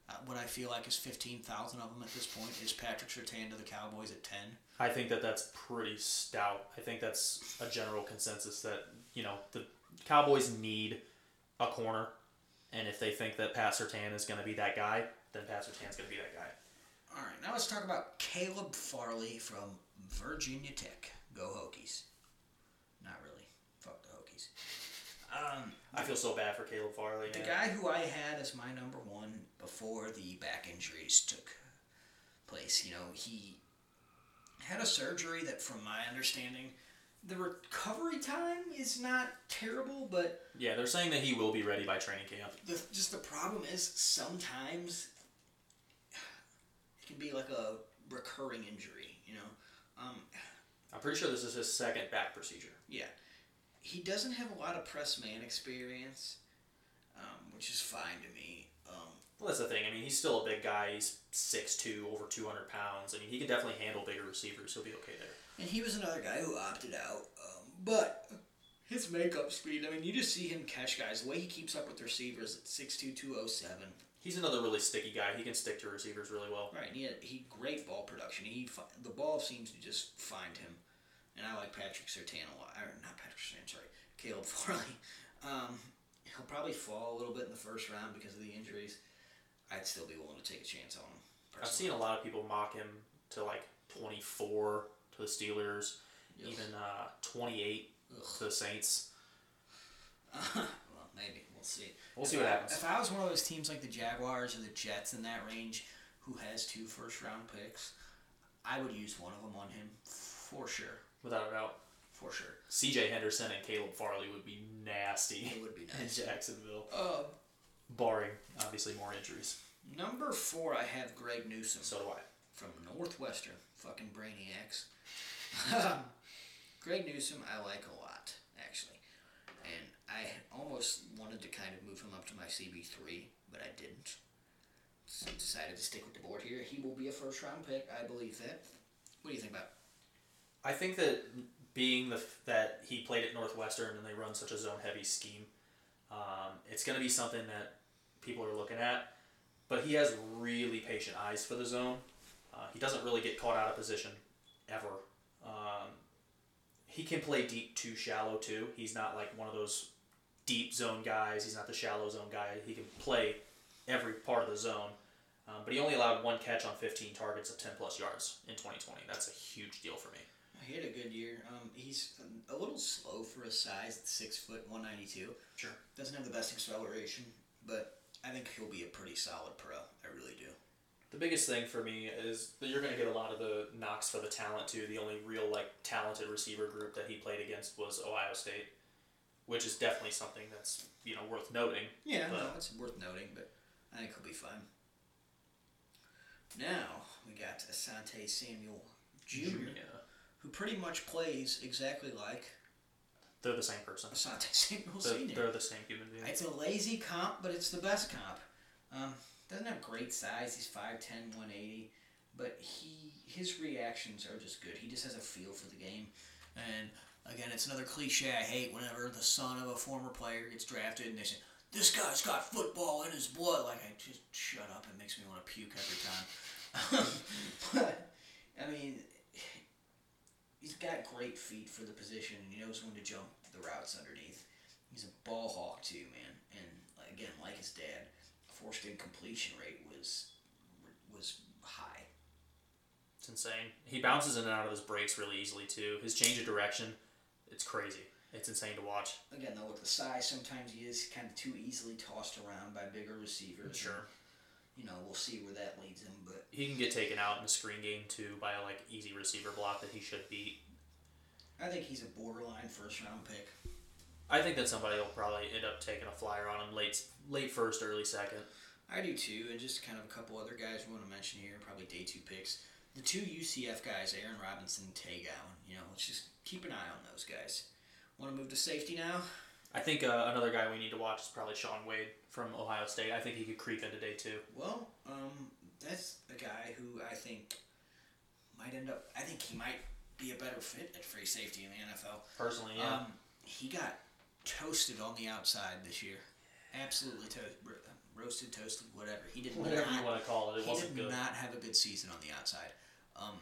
Speaker 2: uh, what I feel like is fifteen thousand of them at this point, is Patrick Surtain to the Cowboys at ten.
Speaker 1: I think that that's pretty stout. I think that's a general consensus that you know the Cowboys need a corner, and if they think that Pat Surtain is going to be that guy, then Pat Surtain's going to be that guy.
Speaker 2: All right, now let's talk about Caleb Farley from Virginia Tech. Go Hokies! Not really. Fuck the Hokies. Um,
Speaker 1: I feel so bad for Caleb Farley.
Speaker 2: The
Speaker 1: man.
Speaker 2: guy who I had as my number one before the back injuries took place, you know, he had a surgery that, from my understanding, the recovery time is not terrible, but
Speaker 1: Yeah, they're saying that he will be ready by training camp.
Speaker 2: the, just the problem is sometimes can be like a recurring injury, you know. Um,
Speaker 1: I'm pretty sure this is his second back procedure.
Speaker 2: yeah, he doesn't have a lot of press man experience, um, which is fine to me. Um,
Speaker 1: Well, that's the thing. I mean, he's still a big guy. He's 6'2", over 200 pounds. I mean, he can definitely handle bigger receivers. He'll be okay there.
Speaker 2: And he was another guy who opted out. Um, but his makeup speed, I mean, you just see him catch guys. The way he keeps up with receivers at 6'2", 207.
Speaker 1: He's another really sticky guy. He can stick to receivers really well.
Speaker 2: Right, and he had he great ball production. He The ball seems to just find him. And I like Patrick Surtain a lot. Or not Patrick Surtain, sorry. Caleb Farley. Um, he'll probably fall a little bit in the first round because of the injuries. I'd still be willing to take a chance on him.
Speaker 1: I've seen a lot of people mock him to like 24 to the Steelers,
Speaker 2: Ugh.
Speaker 1: even uh, 28
Speaker 2: Ugh.
Speaker 1: to the Saints.
Speaker 2: well, maybe see.
Speaker 1: We'll
Speaker 2: If
Speaker 1: see what
Speaker 2: I-
Speaker 1: happens.
Speaker 2: If I was one of those teams like the Jaguars or the Jets in that range, who has two first round picks, I would use one of them on him for sure.
Speaker 1: Without a doubt.
Speaker 2: For sure.
Speaker 1: C.J. Henderson and Caleb Farley would be nasty
Speaker 2: It would be
Speaker 1: in. Jacksonville,
Speaker 2: Uh,
Speaker 1: barring obviously more injuries.
Speaker 2: number four, I have Greg Newsome.
Speaker 1: So do I.
Speaker 2: from Northwestern. Fucking brainiacs. Greg Newsome, I like a lot, I almost wanted to kind of move him up to my CB3, but I didn't. So decided to stick with the board here. He will be a first round pick. I believe that. What do you think about?
Speaker 1: I think that being the that he played at Northwestern and they run such a zone heavy scheme, um, it's going to be something that people are looking at. But he has really patient eyes for the zone. Uh, he doesn't really get caught out of position ever. Um, he can play deep too, shallow too. He's not like one of those deep zone guys. He's not the shallow zone guy. He can play every part of the zone. Um, but he only allowed one catch on 15 targets of 10 plus yards in 2020. That's a huge deal for me.
Speaker 2: He had a good year. Um, he's a little slow for his size. At six foot, one ninety two.
Speaker 1: Sure.
Speaker 2: Doesn't have the best acceleration, but I think he'll be a pretty solid pro. I really do.
Speaker 1: The biggest thing for me is that you're going to get a lot of the knocks for the talent too. The only real like talented receiver group that he played against was Ohio State, which is definitely something that's you know worth noting.
Speaker 2: Yeah,
Speaker 1: But-
Speaker 2: no, it's worth noting, but I think he'll be fine. Now we got Asante Samuel Jr.,
Speaker 1: Yeah.
Speaker 2: who pretty much plays exactly like
Speaker 1: They're the same person.
Speaker 2: Asante Samuel Sr.
Speaker 1: they're the same human being.
Speaker 2: It's a lazy comp, but it's the best comp. Um, doesn't have great size. He's 5'10", 180, but he his reactions are just good. He just has a feel for the game. And again, it's another cliche I hate whenever the son of a former player gets drafted and they say, "This guy's got football in his blood." Like I just shut up. It makes me want to puke every time. but I mean, he's got great feet for the position, he knows when to jump the routes underneath. He's a ball hawk too, man. And again, like his dad, forced incompletion rate was was high.
Speaker 1: It's insane. He bounces in and out of his breaks really easily too. His change of direction, it's crazy. It's insane to watch.
Speaker 2: Again, though, with the size, sometimes he is kind of too easily tossed around by bigger receivers.
Speaker 1: Sure.
Speaker 2: You know, we'll see where that leads him, but
Speaker 1: He can get taken out in the screen game too by a like easy receiver block that he should beat.
Speaker 2: I think he's a borderline first round pick.
Speaker 1: I think that somebody will probably end up taking a flyer on him late late first, early second.
Speaker 2: I do too, and just kind of a couple other guys we want to mention here, probably day two picks. The two UCF guys, Aaron Robinson and Tay Gowan. You know, let's just keep an eye on those guys. Want to move to safety now?
Speaker 1: I think uh, another guy we need to watch is probably Shaun Wade from Ohio State. I think he could creep into day two.
Speaker 2: Well, um, that's a guy who I think might end up. I think he might be a better fit at free safety in the NFL.
Speaker 1: Personally, yeah.
Speaker 2: Um, he got toasted on the outside this year. Absolutely toasted, ro- roasted, toasted, whatever. He did
Speaker 1: Whatever
Speaker 2: not.
Speaker 1: you want to call it, it
Speaker 2: he
Speaker 1: wasn't
Speaker 2: did
Speaker 1: good.
Speaker 2: not have a good season on the outside. Um,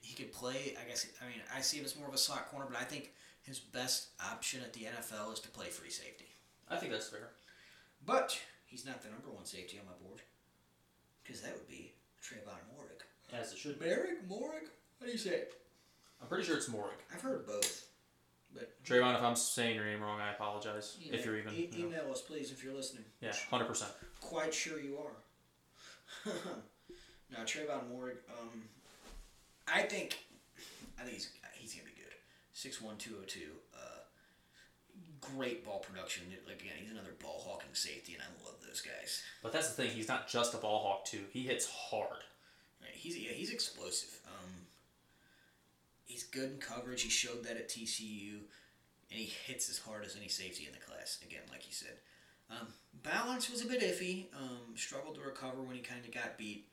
Speaker 2: he could play. I guess. I mean, I see him as more of a slot corner, but I think his best option at the NFL is to play free safety.
Speaker 1: I think that's fair.
Speaker 2: But he's not the number one safety on my board, because that would be Trevon Moehrig.
Speaker 1: As it should be.
Speaker 2: Merrick Morig? How do you say it?
Speaker 1: I'm pretty sure it's Morik.
Speaker 2: I've heard both. But
Speaker 1: Trevon, if I'm saying your name wrong, I apologize. if you're even.
Speaker 2: e-
Speaker 1: you know.
Speaker 2: email us, please, if you're listening.
Speaker 1: yeah, 100%.
Speaker 2: Quite sure you are. now Trevon Moehrig, um, I think, I think he's he's gonna be good. Six one two zero two. Uh, great ball production. Like again, he's another ball hawking safety, and I love those guys.
Speaker 1: But that's the thing, he's not just a ball hawk, too. He hits hard.
Speaker 2: Right, He's yeah, he's explosive. Um, he's good in coverage. He showed that at TCU, and he hits as hard as any safety in the class. Again, like you said, um, balance was a bit iffy. Um, struggled to recover when he kind of got beat.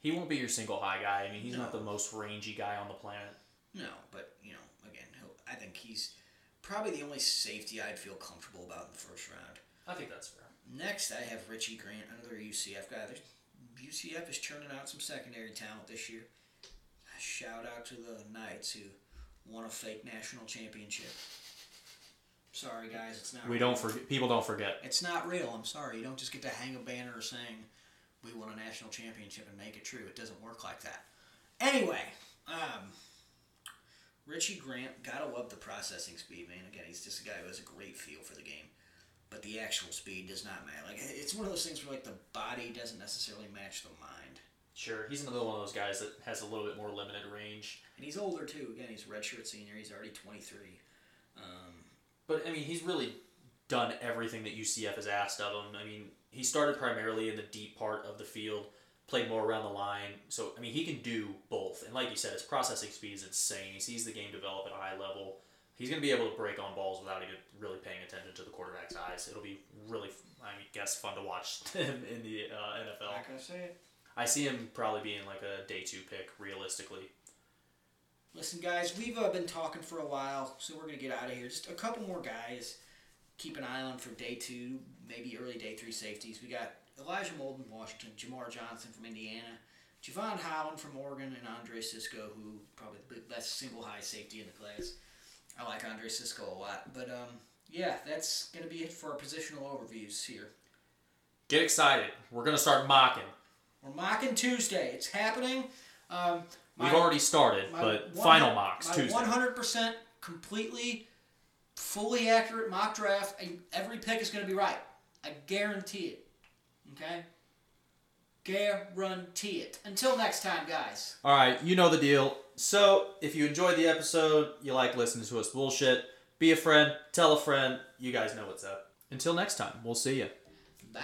Speaker 1: He won't be your single high guy. I mean, he's not the most rangy guy on the planet.
Speaker 2: No, but you know, again, I think he's probably the only safety I'd feel comfortable about in the first round.
Speaker 1: I think that's fair.
Speaker 2: Next, I have Richie Grant, another UCF guy. There's, UCF is churning out some secondary talent this year. Shout out to the Knights who won a fake national championship. Sorry, guys, it's not.
Speaker 1: We
Speaker 2: real.
Speaker 1: don't forget. People don't forget.
Speaker 2: It's not real. I'm sorry. You don't just get to hang a banner saying we won a national championship and make it true. It doesn't work like that. Anyway, um, Richie Grant, gotta love the processing speed, man. Again, he's just a guy who has a great feel for the game. But the actual speed does not matter. Like it's one of those things where like the body doesn't necessarily match the mind.
Speaker 1: Sure, he's another one of those guys that has a little bit more limited range.
Speaker 2: And he's older too. Again, he's redshirt senior. He's already twenty three. Um,
Speaker 1: But I mean, he's really done everything that UCF has asked of him. I mean, he started primarily in the deep part of the field, played more around the line. So I mean, he can do both. And like you said, his processing speed is insane. He sees the game develop at a high level. He's going to be able to break on balls without even really paying attention to the quarterback's eyes. It'll be really, I guess fun to watch him in the uh, NFL.
Speaker 2: not gonna say it.
Speaker 1: I see him probably being like a day two pick, realistically.
Speaker 2: Listen, guys, we've uh, been talking for a while, so we're gonna get out of here. Just a couple more guys. Keep an eye on for day two, maybe early day three safeties. We got Elijah Molden, Washington, Jamar Johnson from Indiana, Jevon Holland from Oregon, and Andre Cisco, who probably the best single high safety in the class. I like Andre Cisco a lot, but um, yeah, that's gonna be it for our positional overviews here.
Speaker 1: Get excited. We're going to start mocking.
Speaker 2: We're mocking Tuesday. It's happening. Um,
Speaker 1: We've already started,
Speaker 2: My
Speaker 1: but final mocks
Speaker 2: my
Speaker 1: Tuesday.
Speaker 2: One hundred percent, completely, fully accurate mock draft, and every pick is going to be right. I guarantee it. Okay. Guarantee it. Until next time, guys.
Speaker 1: All right, you know the deal. So, if you enjoyed the episode, you like listening to us bullshit, be a friend, tell a friend. You guys know what's up. Until next time, we'll see you.
Speaker 2: Bye.